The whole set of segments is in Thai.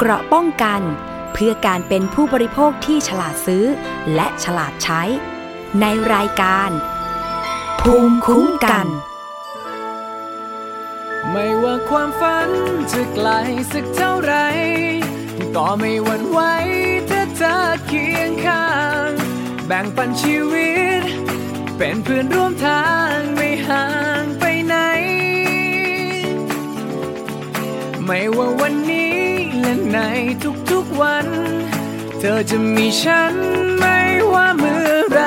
เกราะป้องกัน เพื่อการเป็นผู้บริโภคที่ฉลาดซื้อ และฉลาดใช้ ในรายการ ภูมิคุ้มกัน ไม่ว่าความฝันจะไกลสักเท่าไรก็ไม่หวั่นไหวถ้าเธอเคียงข้าง แบ่งปันชีวิต เป็นเพื่อนร่วมทางไม่ห่างไปไหน ไม่ว่าวันนี้ และในทุกๆวัน เธอจะมีฉันไม่ว่าเมื่อไร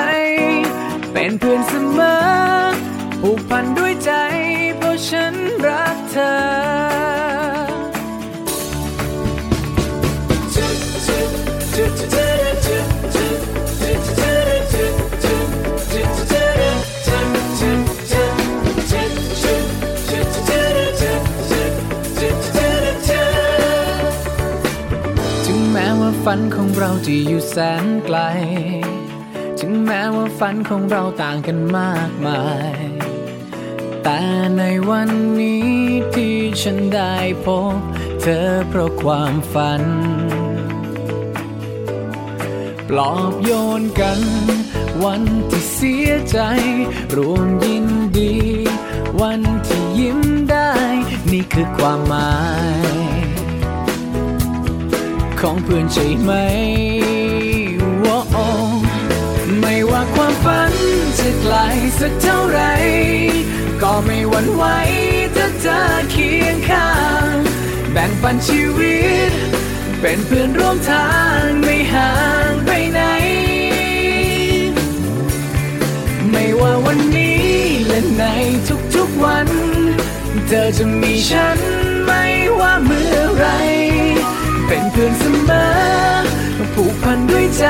เป็นเพื่อนเสมอผูกพันด้วยใจ เพราะฉันรักเธอ ฝันของเราจะอยู่แสนไกล ถึงแม้ว่าฝันของเราต่างกันมากมาย แต่ในวันนี้ที่ฉันได้พบ เธอเพราะความฝัน ปลอบโยนกัน วันที่เสียใจ รวมยินดี วันที่ยิ้มได้ นี่คือความหมาย ของเพื่อนใช่ไหมว้าไม่ว่าความฝันจะไกลสักเท่าไร ก็ไม่หวั่นไหวถ้าเธอเคียงข้าง แบ่งปันชีวิต เป็นเพื่อนร่วมทางไม่ห่างไปไหน ไม่ว่าวันนี้และในทุกๆวัน เธอจะมีฉันไม่ว่าเมื่อไร เป็นเพื่อนเสมอผูกพันด้วยใจ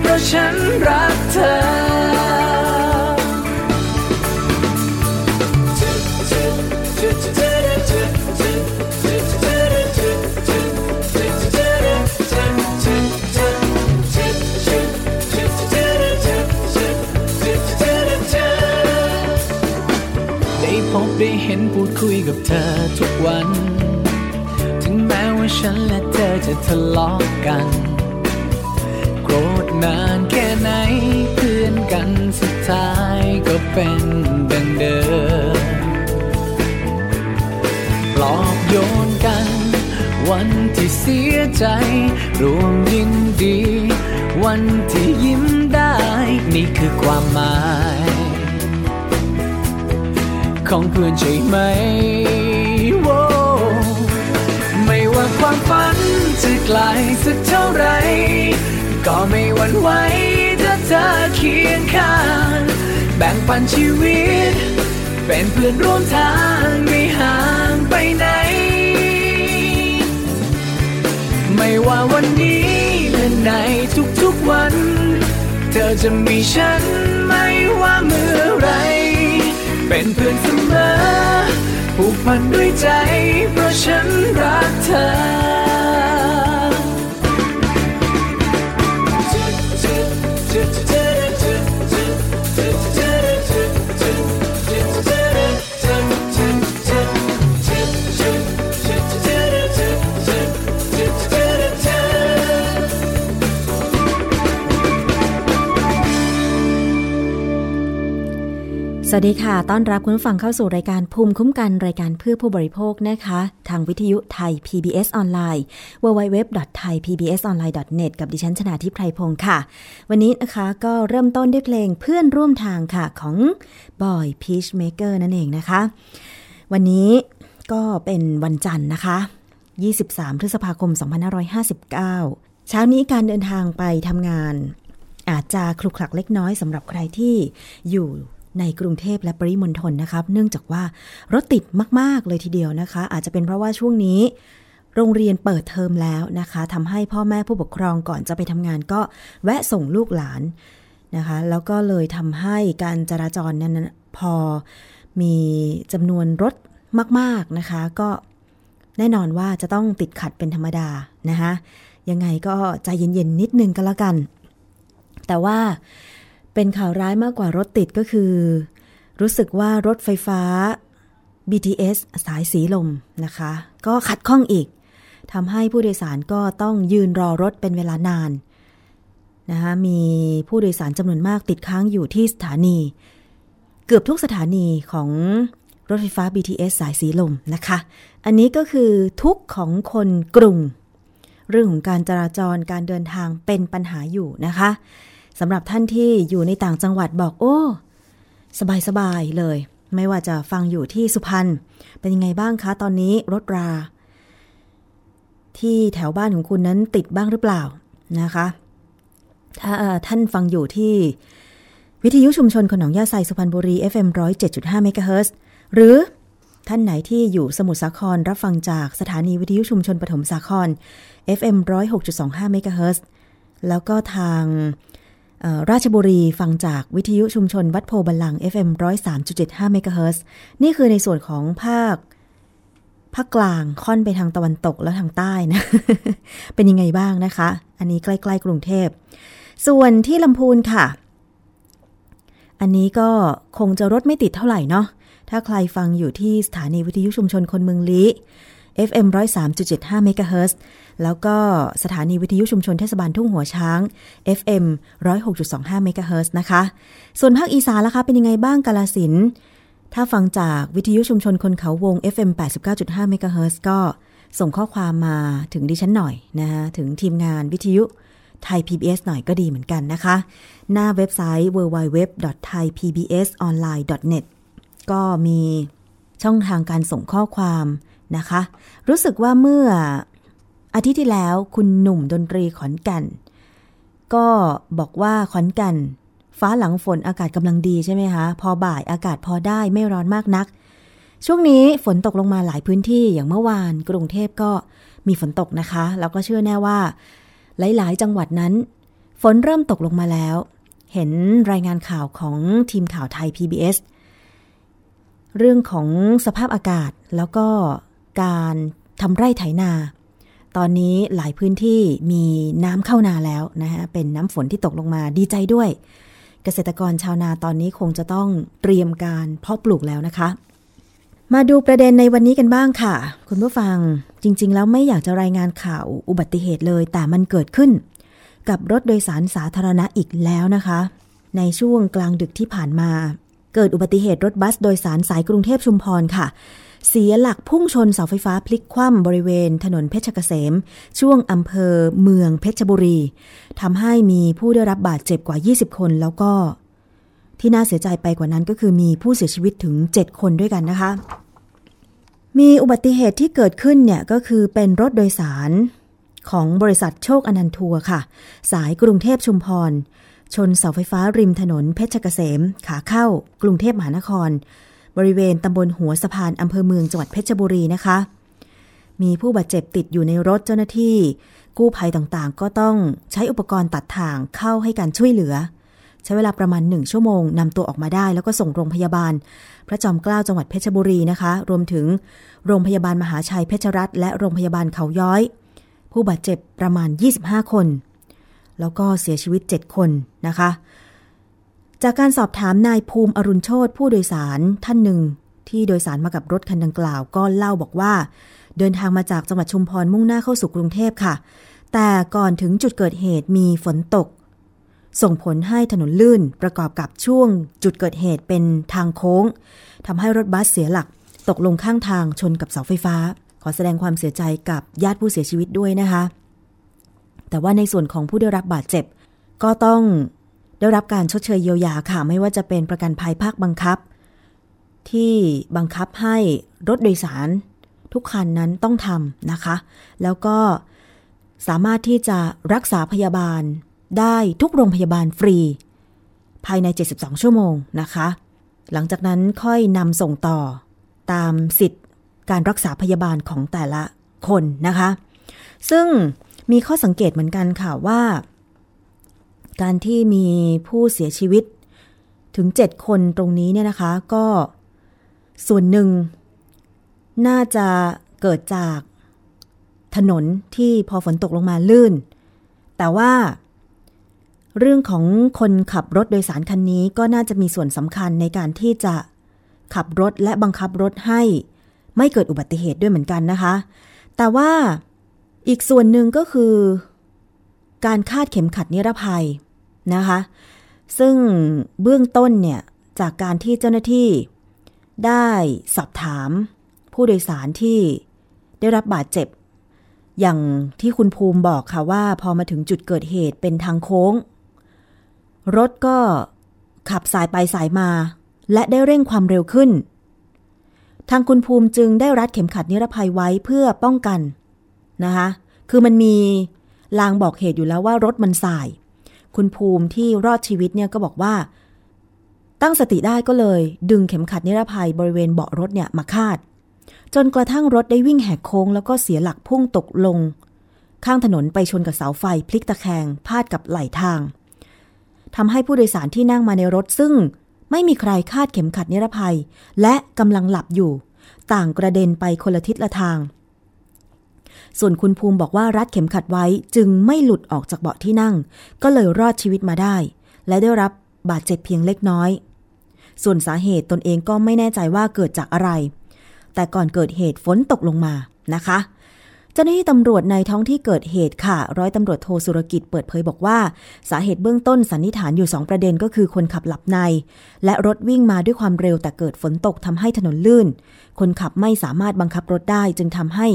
เพราะฉันรักเธอ ได้พบได้เห็นพูดคุยกับเธอทุกวัน ถึงแม้ว่าฉันและเธอ จะทะเลาะกัน โกรธนานแค่ไหนเพื่อนกันสุดท้ายก็เป็นดังเดิมปลอบโยนกัน วันที่เสียใจ รวมยินดี วันที่ยิ้มได้ นี่คือความหมาย ของเพื่อนใช่ไหมโว้ไม่ว่าความฝัน จะไกลสักเท่าไร ก็ไม่หวั่นไหวถ้าเธอเคียงข้าง แบ่งปันชีวิต เป็นเพื่อนร่วมทางไม่ห่างไปไหน ไม่ว่าวันนี้และในทุกๆวัน เธอจะมีฉันไม่ว่าเมื่อไร เป็นเพื่อนเสมอผูกพันด้วยใจ เพราะฉันรักเธอ สวัสดีค่ะ ต้อนรับคุณผู้ฟังเข้าสู่รายการภูมิคุ้มกันรายการเพื่อผู้บริโภคนะคะ ทางวิทยุไทย PBS ออนไลน์ www.thaipbsonline.net กับดิฉันชนาทิพไพรพงศ์ค่ะ วันนี้นะคะก็เริ่มต้นด้วยเพลงเพื่อนร่วมทางค่ะของบอยพีชเมเกอร์นั่นเองนะคะ วันนี้ก็เป็นวันจันทร์นะคะ 23 พฤษภาคม 2559 เช้านี้การเดินทางไปทำงาน อาจจะคลุกคลักเล็กน้อยสำหรับใครที่อยู่ ในกรุงเทพและปริมณฑลนะครับ เนื่องจากว่ารถติดมาก ๆ เลยทีเดียวนะคะ อาจจะเป็นเพราะว่าช่วงนี้ โรงเรียนเปิดเทอมแล้วนะคะทำให้พ่อแม่ผู้ปกครองก่อนจะไปทำงานก็แวะส่งลูกหลานนะคะ แล้วก็เลยทำให้การจราจรนั้นพอมีจำนวนรถมาก ๆ นะคะ ก็แน่นอนว่าจะต้องติดขัดเป็นธรรมดานะคะยังไงก็ใจเย็น ๆ นิดนึงก็แล้วกัน แต่ว่า เป็นข่าวร้ายมากกว่ารถติดก็คือ รู้สึกว่ารถไฟฟ้า BTS สายสีลมนะคะ ก็ขัดข้องอีกทำให้ผู้โดยสารก็ต้องยืนรอรถเป็นเวลานานนะคะมีผู้โดยสารจำนวนมากติดค้างอยู่ที่สถานี เกือบทุกสถานีของรถไฟฟ้า BTS สายสีลมนะคะ อันนี้ก็คือทุกของคนกรุง เรื่องของการจราจรการเดินทางเป็นปัญหาอยู่นะคะ สำหรับท่านที่อยู่ในต่างจังหวัดบอกโอ้ สบายๆเลย ไม่ว่าจะฟังอยู่ที่สุพรรณเป็นยังไงบ้างคะตอนนี้รถรา ที่แถวบ้านของคุณนั้นติดบ้างหรือเปล่านะคะ ถ้าท่านฟังอยู่ที่วิทยุชุมชนขนองยาไซสุพรรณบุรี FM 107.5เมกะเฮิรตซ์หรือท่านไหนที่อยู่สมุทรสาครรับฟังจากสถานีวิทยุชุมชนปฐมสาคร FM 106.25เมกะเฮิรตซ์แล้วก็ทาง ราชบุรีฟังจากวิทยุชุมชนวัดโพบัลลัง FM 103.75เมกะเฮิรตซ์นี่คือในส่วนของภาค ภาคกลางค่อนไปทางตะวันตกและทางใต้นะ เป็นยังไงบ้างนะคะ อันนี้ใกล้ๆกรุงเทพ ส่วนที่ลำพูนค่ะ อันนี้ก็คงจะรถไม่ติดเท่าไหร่เนาะถ้าใครฟังอยู่ที่สถานีวิทยุชุมชนคนเมืองลี้ FM 103.75เมกะเฮิรตซ์แล้วก็สถานีวิทยุชุมชนเทศบาลทุ่งหัวช้าง FM 106.25เมกะเฮิรตซ์นะคะ ส่วนภาคอีสานล่ะคะ เป็นยังไงบ้างกาฬสินธุ์ ถ้าฟังจากวิทยุชุมชนคนเขาวง FM 89.5เมกะเฮิรตซ์ก็ส่งข้อความมาถึงดิฉันหน่อยนะคะถึงทีมงานวิทยุไทย PBS หน่อยก็ดีเหมือนกันนะคะ หน้าเว็บไซต์ www.thaipbsonline.net ก็มีช่องทางการส่งข้อความ นะคะ รู้สึกว่าเมื่ออาทิตย์ที่แล้วคุณหนุ่มดนตรีขอนแก่นก็บอกว่าขอนแก่นฟ้าหลังฝนอากาศกำลังดีใช่ไหมคะ พอบ่ายอากาศพอได้ไม่ร้อนมากนัก ช่วงนี้ฝนตกลงมาหลายพื้นที่อย่างเมื่อวานกรุงเทพก็มีฝนตกนะคะ แล้วก็เชื่อแน่ว่า หลายๆ จังหวัดนั้น ฝนเริ่มตกลงมาแล้ว เห็นรายงานข่าวของทีมข่าวไทย PBS เรื่องของสภาพอากาศแล้วก็ การทำไร่ไถนา ตอนนี้หลายพื้นที่มีน้ำเข้านาแล้วนะคะเป็นน้ำฝนที่ตกลงมาดีใจด้วย เกษตรกรชาวนาตอนนี้คงจะต้องเตรียมการเพาะปลูกแล้วนะคะ มาดูประเด็นในวันนี้กันบ้างค่ะ คุณผู้ฟังจริง ๆ แล้วไม่อยากจะรายงานข่าวอุบัติเหตุเลย แต่มันเกิดขึ้น กับรถโดยสารสาธารณะอีกแล้วนะคะ ในช่วงกลางดึกที่ผ่านมา เกิดอุบัติเหตุรถบัสโดยสารสายกรุงเทพชุมพรค่ะ เสียหลักพุ่งชนเสาไฟฟ้าพลิกคว่ำบริเวณถนนเพชรเกษม ช่วงอำเภอเมืองเพชรบุรีทำให้มีผู้ได้รับบาดเจ็บกว่า 20 คนแล้วก็ ที่น่าเสียใจไปกว่านั้นก็คือมีผู้เสียชีวิตถึง 7 คนด้วยกันนะคะ มีอุบัติเหตุที่เกิดขึ้นเนี่ยก็คือเป็นรถโดยสารของบริษัทโชคอนันทัวร์ค่ะ สายกรุงเทพชุมพร ชนเสาไฟฟ้าริมถนนเพชรเกษม ขาเข้ากรุงเทพมหานคร บริเวณตำบลหัวสะพานอำเภอเมืองจังหวัดเพชรบุรีนะคะ มีผู้บาดเจ็บติดอยู่ในรถเจ้าหน้าที่ กู้ภัยต่างๆ ก็ต้องใช้อุปกรณ์ตัดทางเข้าให้การช่วยเหลือ ใช้เวลาประมาณหนึ่งชั่วโมงนำตัวออกมาได้ แล้วก็ส่งโรงพยาบาล พระจอมเกล้าจังหวัดเพชรบุรีนะคะ รวมถึงโรงพยาบาลมหาชัยเพชรรัตและโรงพยาบาลเขาย้อย ผู้บาดเจ็บประมาณ 25 คน แล้วก็เสียชีวิต 7 คนนะคะ จากการสอบถามนายภูมิอรุณโชตผู้โดยสารท่านหนึ่ง ที่โดยสารมากับรถคันดังกล่าวก็เล่าบอกว่า เดินทางมาจากจังหวัดชุมพรมุ่งหน้าเข้าสู่กรุงเทพค่ะ แต่ก่อนถึงจุดเกิดเหตุมีฝนตก ส่งผลให้ถนนลื่นประกอบกับช่วง จุดเกิดเหตุเป็นทางโค้งทำให้รถบัสเสียหลัก ตกลงข้างทางชนกับเสาไฟฟ้า ขอแสดงความเสียใจกับญาติผู้เสียชีวิตด้วยนะคะ แต่ว่าในส่วนของผู้ได้รับบาดเจ็บ ก็ต้อง ได้รับการชดเชยเยียวยาค่ะ ไม่ว่าจะเป็นประกันภัยภาคบังคับ ที่บังคับให้รถโดยสาร ทุกคันนั้นต้องทำนะคะ แล้วก็สามารถที่จะรักษาพยาบาลได้ทุกโรงพยาบาลฟรี ภายใน 72 ชั่วโมงนะคะ หลังจากนั้นค่อยนำส่งต่อตามสิทธิ์การรักษาพยาบาลของแต่ละคนนะคะ ซึ่งมีข้อสังเกตเหมือนกันค่ะว่า การที่มีผู้เสียชีวิต ถึง 7 คนตรงนี้เนี่ยนะคะก็ส่วนหนึ่ง น่าจะเกิดจากถนนที่พอฝนตกลงมาลื่น แต่ว่า เรื่องของคนขับรถโดยสารคันนี้ก็น่าจะมีส่วนสำคัญในการที่จะขับรถและบังคับรถให้ ไม่เกิดอุบัติเหตุด้วยเหมือนกันนะคะ แต่ว่าอีกส่วนหนึ่งก็คือ การคาดเข็มขัดนิรภัยนะคะ ซึ่งเบื้องต้นเนี่ย จากการที่เจ้าหน้าที่ได้สอบถาม ผู้โดยสารที่ได้รับบาดเจ็บ อย่างที่คุณภูมิบอกค่ะว่า พอมาถึงจุดเกิดเหตุเป็นทางโค้ง รถก็ขับสายไปสายมา และได้เร่งความเร็วขึ้น ทางคุณภูมิจึงได้รัดเข็มขัดนิรภัยไว้เพื่อป้องกันนะคะ คือมันมี ลางบอกเหตุอยู่แล้วว่ารถมันสาย คุณภูมิที่รอดชีวิตเนี่ยก็บอกว่า ตั้งสติได้ก็เลย ดึงเข็มขัดนิรภัยบริเวณเบาะรถเนี่ยมาคาด จนกระทั่งรถได้วิ่งแหกโค้ง แล้วก็เสียหลักพุ่งตกลง ข้างถนนไปชนกับเสาไฟพลิกตะแคงพาดกับไหลทางทำให้ผู้โดยสารที่นั่งมาในรถซึ่งไม่มีใครคาดเข็มขัดนิรภัย และกำลังหลับอยู่ ต่างกระเด็นไปคนละทิศละทาง ส่วนคุณภูมิบอกว่ารัดเข็มขัดไว้จึงไม่หลุดออกจากเบาะที่นั่ง ก็เลยรอดชีวิตมาได้ และได้รับบาดเจ็บเพียงเล็กน้อย ส่วนสาเหตุตนเองก็ไม่แน่ใจว่าเกิดจากอะไร แต่ก่อนเกิดเหตุฝนตกลงมานะคะ เจ้าหน้าที่ตำรวจในท้องที่เกิดเหตุค่ะ ร้อยตำรวจโทสุรกิจเปิดเผยบอกว่า สาเหตุเบื้องต้นสันนิษฐานอยู่ 2 ประเด็นก็คือคนขับหลับใน และรถวิ่งมาด้วยความเร็วแต่เกิดฝนตกทำให้ถนนลื่น คนขับไม่สามารถบังคับรถได้จึงทำให้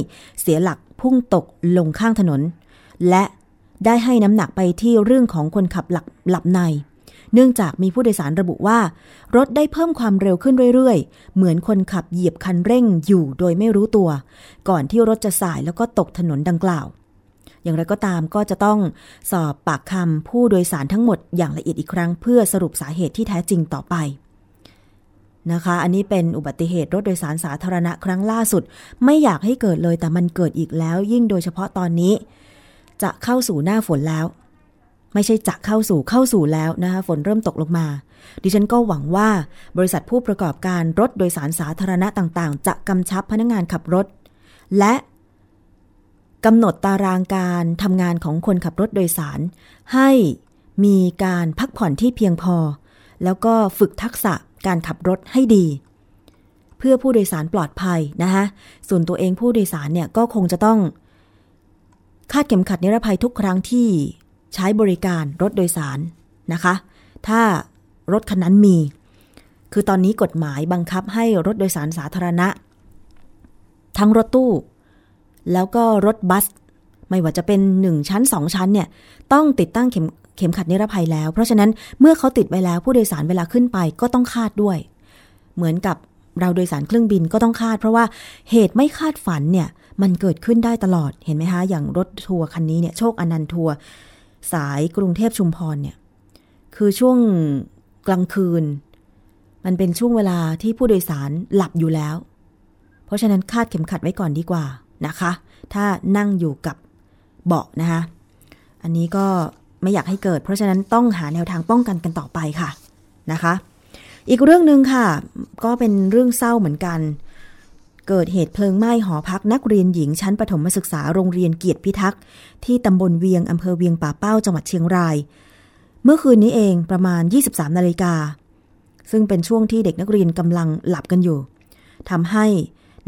เสียหลักพุ่งตกลงข้างถนน และได้ให้น้ำหนักไปที่เรื่องของคนขับหลับหลับใน เนื่องจากมีผู้โดยสารระบุว่า รถได้เพิ่มความเร็วขึ้นเรื่อยๆ เหมือนคนขับเหยียบคันเร่งอยู่โดยไม่รู้ตัว ก่อนที่รถจะสายแล้วก็ตกถนนดังกล่าว อย่างไรก็ตามก็จะต้องสอบปากคำผู้โดยสารทั้งหมดอย่างละเอียดอีกครั้งเพื่อสรุปสาเหตุที่แท้จริงต่อไปนะคะ อันนี้เป็นอุบัติเหตุรถโดยสารสาธารณะครั้งล่าสุด ไม่อยากให้เกิดเลยแต่มันเกิดอีกแล้ว ยิ่งโดยเฉพาะตอนนี้ จะเข้าสู่หน้าฝนแล้ว ไม่ใช่จะเข้าสู่เข้าสู่แล้วนะคะฝนเริ่มตกลงมา ดิฉันก็หวังว่าบริษัทผู้ประกอบการรถโดยสารสาธารณะต่างๆ จะกำชับพนักงงานขับรถ และกำหนดตารางการทำงานของคนขับรถโดยสาร ให้มีการพักผ่อนที่เพียงพอ แล้วก็ฝึกทักษะการขับรถให้ดี เพื่อผู้โดยสารปลอดภัยนะคะส่วนตัวเองผู้โดยสารเนี่ยก็คงจะต้อง คาดเข็มขัดนิรภัยทุกครั้งที่ ใช้บริการรถโดยสารนะคะ ถ้ารถคันนั้นมี คือตอนนี้กฎหมายบังคับให้รถโดยสารสาธารณะ ทั้งรถตู้ แล้วก็รถบัส ไม่ว่าจะเป็นหนึ่งชั้นสองชั้นเนี่ยต้องติดตั้งเข็มเข็มขัดนิรภัยแล้ว เพราะฉะนั้นเมื่อเขาติดไว้แล้วผู้โดยสารเวลาขึ้นไปก็ต้องคาดด้วย เหมือนกับเราโดยสารเครื่องบินก็ต้องคาด เพราะว่าเหตุไม่คาดฝันเนี่ยมันเกิดขึ้นได้ตลอดเห็นไหมคะ อย่างรถทัวร์คันนี้เนี่ยโชคอนันทัวร์ สายกรุงเทพชุมพรเนี่ย คือช่วงกลางคืน มันเป็นช่วงเวลาที่ผู้โดยสารหลับอยู่แล้ว เพราะฉะนั้นคาดเข็มขัดไว้ก่อนดีกว่านะคะ ถ้านั่งอยู่กับเบาะนะคะ อันนี้ก็ไม่อยากให้เกิด เพราะฉะนั้นต้องหาแนวทางป้องกันกันต่อไปค่ะนะคะ อีกเรื่องหนึ่งค่ะ ก็เป็นเรื่องเศร้าเหมือนกัน เกิดเหตุเพลิงไหม้หอพักนักเรียนหญิงชั้นประถมศึกษาโรงเรียนเกียรติพิทักษ์ที่ตำบลเวียงอำเภอเวียงป่าเป้าจังหวัดเชียงราย เมื่อคืนนี้เองประมาณ 23 นาฬิกา ซึ่งเป็นช่วงที่เด็กนักเรียนกำลังหลับกันอยู่ทำให้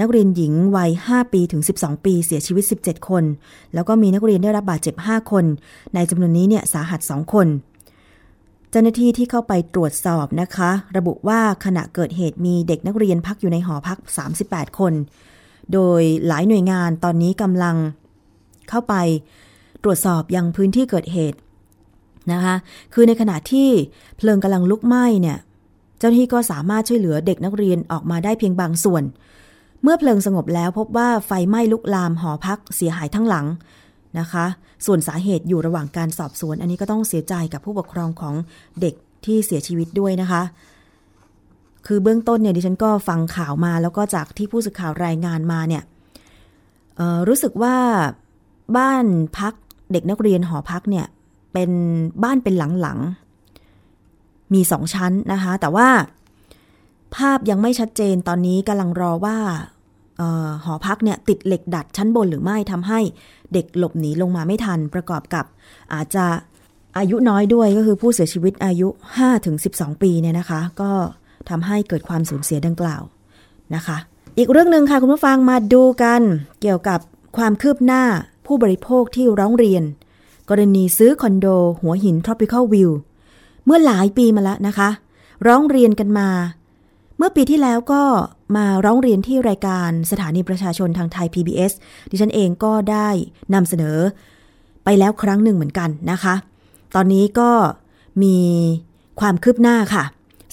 นักเรียนหญิงวัย 5 ปีถึง 12 ปีเสียชีวิต 17 คน แล้วก็มีนักเรียนได้รับบาดเจ็บ 5 คน ในจำนวนนี้เนี่ยสาหัส 2 คน เจ้าหน้าที่ที่เข้าไปตรวจสอบนะคะ ระบุว่าขณะเกิดเหตุมีเด็กนักเรียนพักอยู่ในหอพัก 38 คน โดยหลายหน่วยงานตอนนี้กำลังเข้าไปตรวจสอบยังพื้นที่เกิดเหตุนะคะ คือในขณะที่เพลิงกำลังลุกไหม้เนี่ย เจ้าหน้าที่ก็สามารถช่วยเหลือเด็กนักเรียนออกมาได้เพียงบางส่วน เมื่อเพลิงสงบแล้วพบว่าไฟไหม้ลุกลามหอพักเสียหายทั้งหลัง นะคะ ส่วนสาเหตุอยู่ระหว่างการสอบสวน อันนี้ก็ต้องเสียใจกับผู้ปกครองของเด็กที่เสียชีวิตด้วยนะคะ คือเบื้องต้นเนี่ยดิฉันก็ฟังข่าวมาแล้วก็จากที่ผู้สื่อข่าวรายงานมาเนี่ยรู้สึกว่าบ้านพักเด็กนักเรียนหอพักเนี่ยเป็นบ้านเป็นหลังๆ มีสองชั้นนะคะ แต่ว่าภาพยังไม่ชัดเจนตอนนี้กำลังรอว่าออหอพักเนี่ยติดเหล็กดัดชั้นบนหรือไม่ทำให้ เด็กหลบหนีลงมาไม่ทันประกอบกับ อาจจะอายุน้อยด้วยก็คือผู้เสียชีวิตอายุ 5-12 ปีเนี่ยนะคะ ก็ทำให้เกิดความสูญเสียดังกล่าวนะคะ อีกเรื่องหนึ่งค่ะคุณผู้ฟังมาดูกันเกี่ยวกับความคืบหน้าผู้บริโภคที่ร้องเรียน กรณีซื้อคอนโด หัวหิน Tropical View เมื่อหลายปีมาแล้วนะคะ ร้องเรียนกันมา เมื่อปีที่แล้วก็มาร้องเรียนที่รายการสถานีประชาชนทางไทย PBS ดิฉันเองก็ได้นำเสนอไปแล้วครั้งหนึ่งเหมือนกันนะคะ ตอนนี้ก็มีความคืบหน้าค่ะ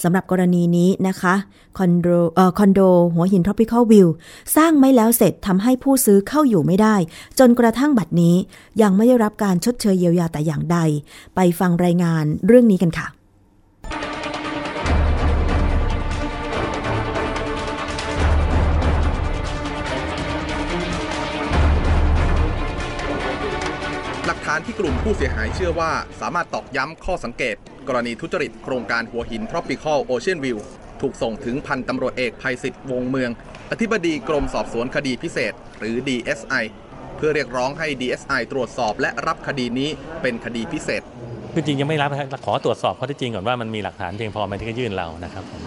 สำหรับกรณีนี้นะคะคอนโดเอ่อคอนโด หัวหิน Tropical View สร้างไม่แล้วเสร็จทำให้ผู้ซื้อเข้าอยู่ไม่ได้ จนกระทั่งบัดนี้ยังไม่ได้รับการชดเชยเยียวยาแต่อย่างใด ไปฟังรายงานเรื่องนี้กันค่ะานที่กลุ่มผู้เสียหายเชื่อว่าสามารถตอกย้ำข้อสังเกต กรณีทุจริตโครงการหัวหิน Tropical Ocean View ถูกส่งถึงพันตำรวจเอกภัยศิษฐ์วงเมือง อธิบดีกรมสอบสวนคดีพิเศษ หรือ DSI เพื่อเรียกร้องให้ DSI ตรวจสอบและรับคดีนี้เป็นคดีพิเศษ คือจริงยังไม่รับนะครับขอตรวจสอบข้อเท็จจริงก่อนว่ามันมีหลักฐานเพียงพอไหมที่จะยื่นเรานะครับผม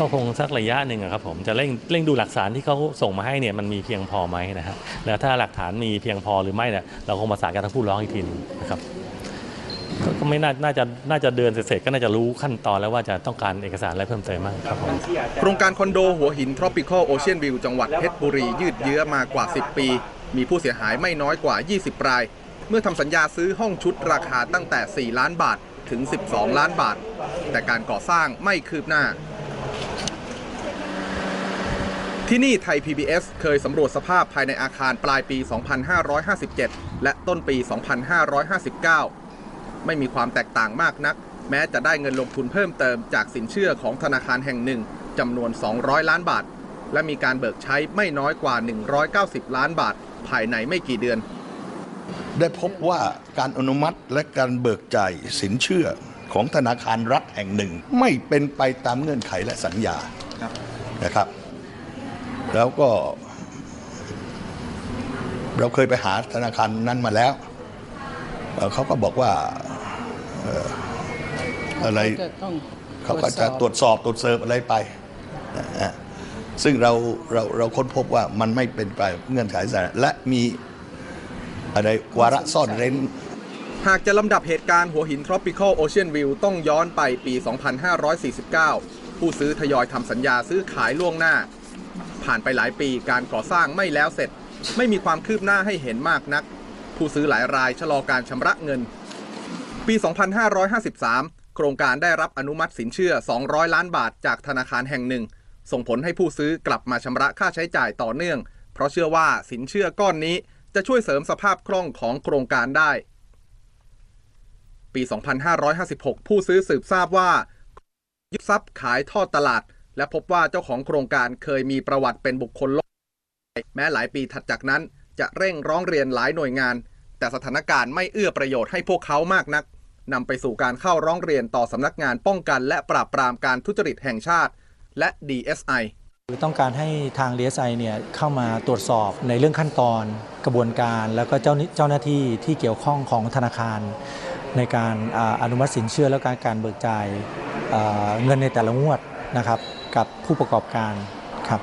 ก็คงสักระยะหนึ่งอะครับผมจะเร่งเร่งดูหลักฐานที่เขาส่งมาให้เนี่ยมันมีเพียงพอไหมนะครับแล้วถ้าหลักฐานมีเพียงพอหรือไม่เนี่ยเราคงประสานกับทางผู้ร้องอีกทีนึงนะครับก็ไม่น่าจะน่าจะเดินเสร็จก็น่าจะรู้ขั้นตอนแล้วว่าจะต้องการเอกสารอะไรเพิ่มเติมบ้างครับผมโครงการคอนโดหัวหิน Tropical Ocean View จังหวัดเพชรบุรียืดเยื้อมากว่า 10 ปี มีผู้เสียหายไม่น้อยกว่า 20 ราย เมื่อทำสัญญาซื้อห้องชุดราคาตั้งแต่ 4 ล้านบาทถึง 12 ล้านบาท แต่การก่อสร้างไม่คืบหน้า ที่นี่ไทย PBS เคยสำรวจสภาพภายในอาคารปลายปี 2557 และต้นปี 2559 ไม่มีความแตกต่างมากนัก แม้จะได้เงินลงทุนเพิ่มเติมจากสินเชื่อของธนาคารแห่งหนึ่งจำนวน 200 ล้านบาท และมีการเบิกใช้ไม่น้อยกว่า 190 ล้านบาท ภายในไม่กี่เดือน ได้พบว่าการอนุมัติและการเบิกจ่ายสินเชื่อของธนาคารรัฐแห่งหนึ่ง ไม่เป็นไปตามเงื่อนไขและสัญญานะครับ แล้วก็ เราเคยไปหาธนาคารนั้นมาแล้วเอ่อเขาก็บอกว่าเอ่ออะไรก็ต้องเขาก็จะตรวจสอบตรวจเสิร์ฟอะไรไปนะฮะซึ่งเราเราเราค้นพบว่ามันไม่เป็นไปเงื่อนไขสารและมีอะไรวาระซ่อนเร้น หากจะลำดับเหตุการณ์หัวหิน Tropical Ocean View ต้องย้อนไปปี 2549 ผู้ซื้อทยอยทำสัญญาซื้อขายล่วงหน้า ผ่านไปหลายปีการก่อสร้างไม่แล้วเสร็จ ไม่มีความคืบหน้าให้เห็นมากนัก ผู้ซื้อหลายรายชะลอการชำระเงิน ปี 2553 โครงการได้รับอนุมัติสินเชื่อ 200 ล้านบาทจากธนาคารแห่งหนึ่ง ส่งผลให้ผู้ซื้อกลับมาชำระค่าใช้จ่ายต่อเนื่อง เพราะเชื่อว่าสินเชื่อก้อนนี้จะช่วยเสริมสภาพคล่องของโครงการได้ ปี 2556 ผู้ซื้อสืบทราบว่า ยึดทรัพย์ขายทอดตลาด และพบว่าเจ้าของโครงการเคยมีประวัติเป็นบุคคลลบแม้หลายปีถัดจากนั้น จะเร่งร้องเรียนหลายหน่วยงาน แต่สถานการณ์ไม่เอื้อประโยชน์ให้พวกเขามากนักนำไปสู่การเข้าร้องเรียนต่อสำนักงานป้องกันและปราบปรามการทุจริตแห่งชาติ และ DSI คือต้องการให้ทาง DSI เนี่ยเข้ามาตรวจสอบในเรื่องขั้นตอนกระบวนการ แล้วก็เจ้าเจ้าหน้าที่ที่เกี่ยวข้องของธนาคาร ในการออนุมัติสินเชื่อและการการเบิกจ่ายเงินในแต่ละงวดนะครับ กับผู้ประกอบการครับ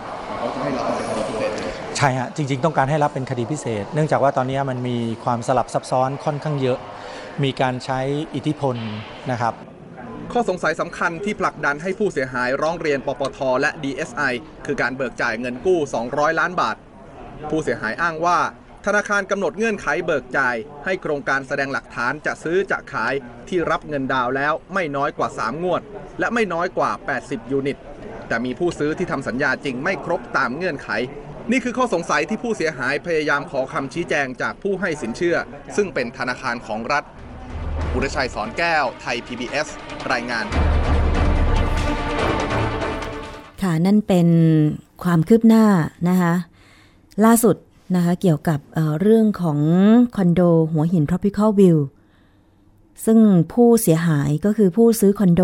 ใช่ฮะจริง ๆ ต้องการให้รับเป็นคดีพิเศษ เนื่องจากว่าตอนนี้มันมีความสลับซับซ้อนค่อนข้างเยอะ มีการใช้อิทธิพลนะครับ ข้อสงสัยสำคัญที่ผลักดันให้ผู้เสียหายร้องเรียนปปท และ DSI คือการเบิกจ่ายเงินกู้ 200 ล้านบาท ผู้เสียหายอ้างว่าธนาคารกำหนดเงื่อนไขเบิกจ่าย ให้โครงการแสดงหลักฐานจะซื้อจะขายที่รับเงินดาวน์แล้วไม่น้อยกว่า 3 งวด และไม่น้อยกว่า 80 ยูนิต แต่มีผู้ซื้อที่ทำสัญญาจริงไม่ครบตามเงื่อนไข นี่คือข้อสงสัยที่ผู้เสียหายพยายามขอคำชี้แจงจากผู้ให้สินเชื่อ ซึ่งเป็นธนาคารของรัฐอุรชัยสอนแก้ว ไทย PBS รายงาน ค่ะ นั่นเป็นความคืบหน้านะคะล่าสุดนะคะเกี่ยวกับเเรื่องของคอนโดหัวหิน Tropical View ซึ่งผู้เสียหายก็คือผู้ซื้อคอนโด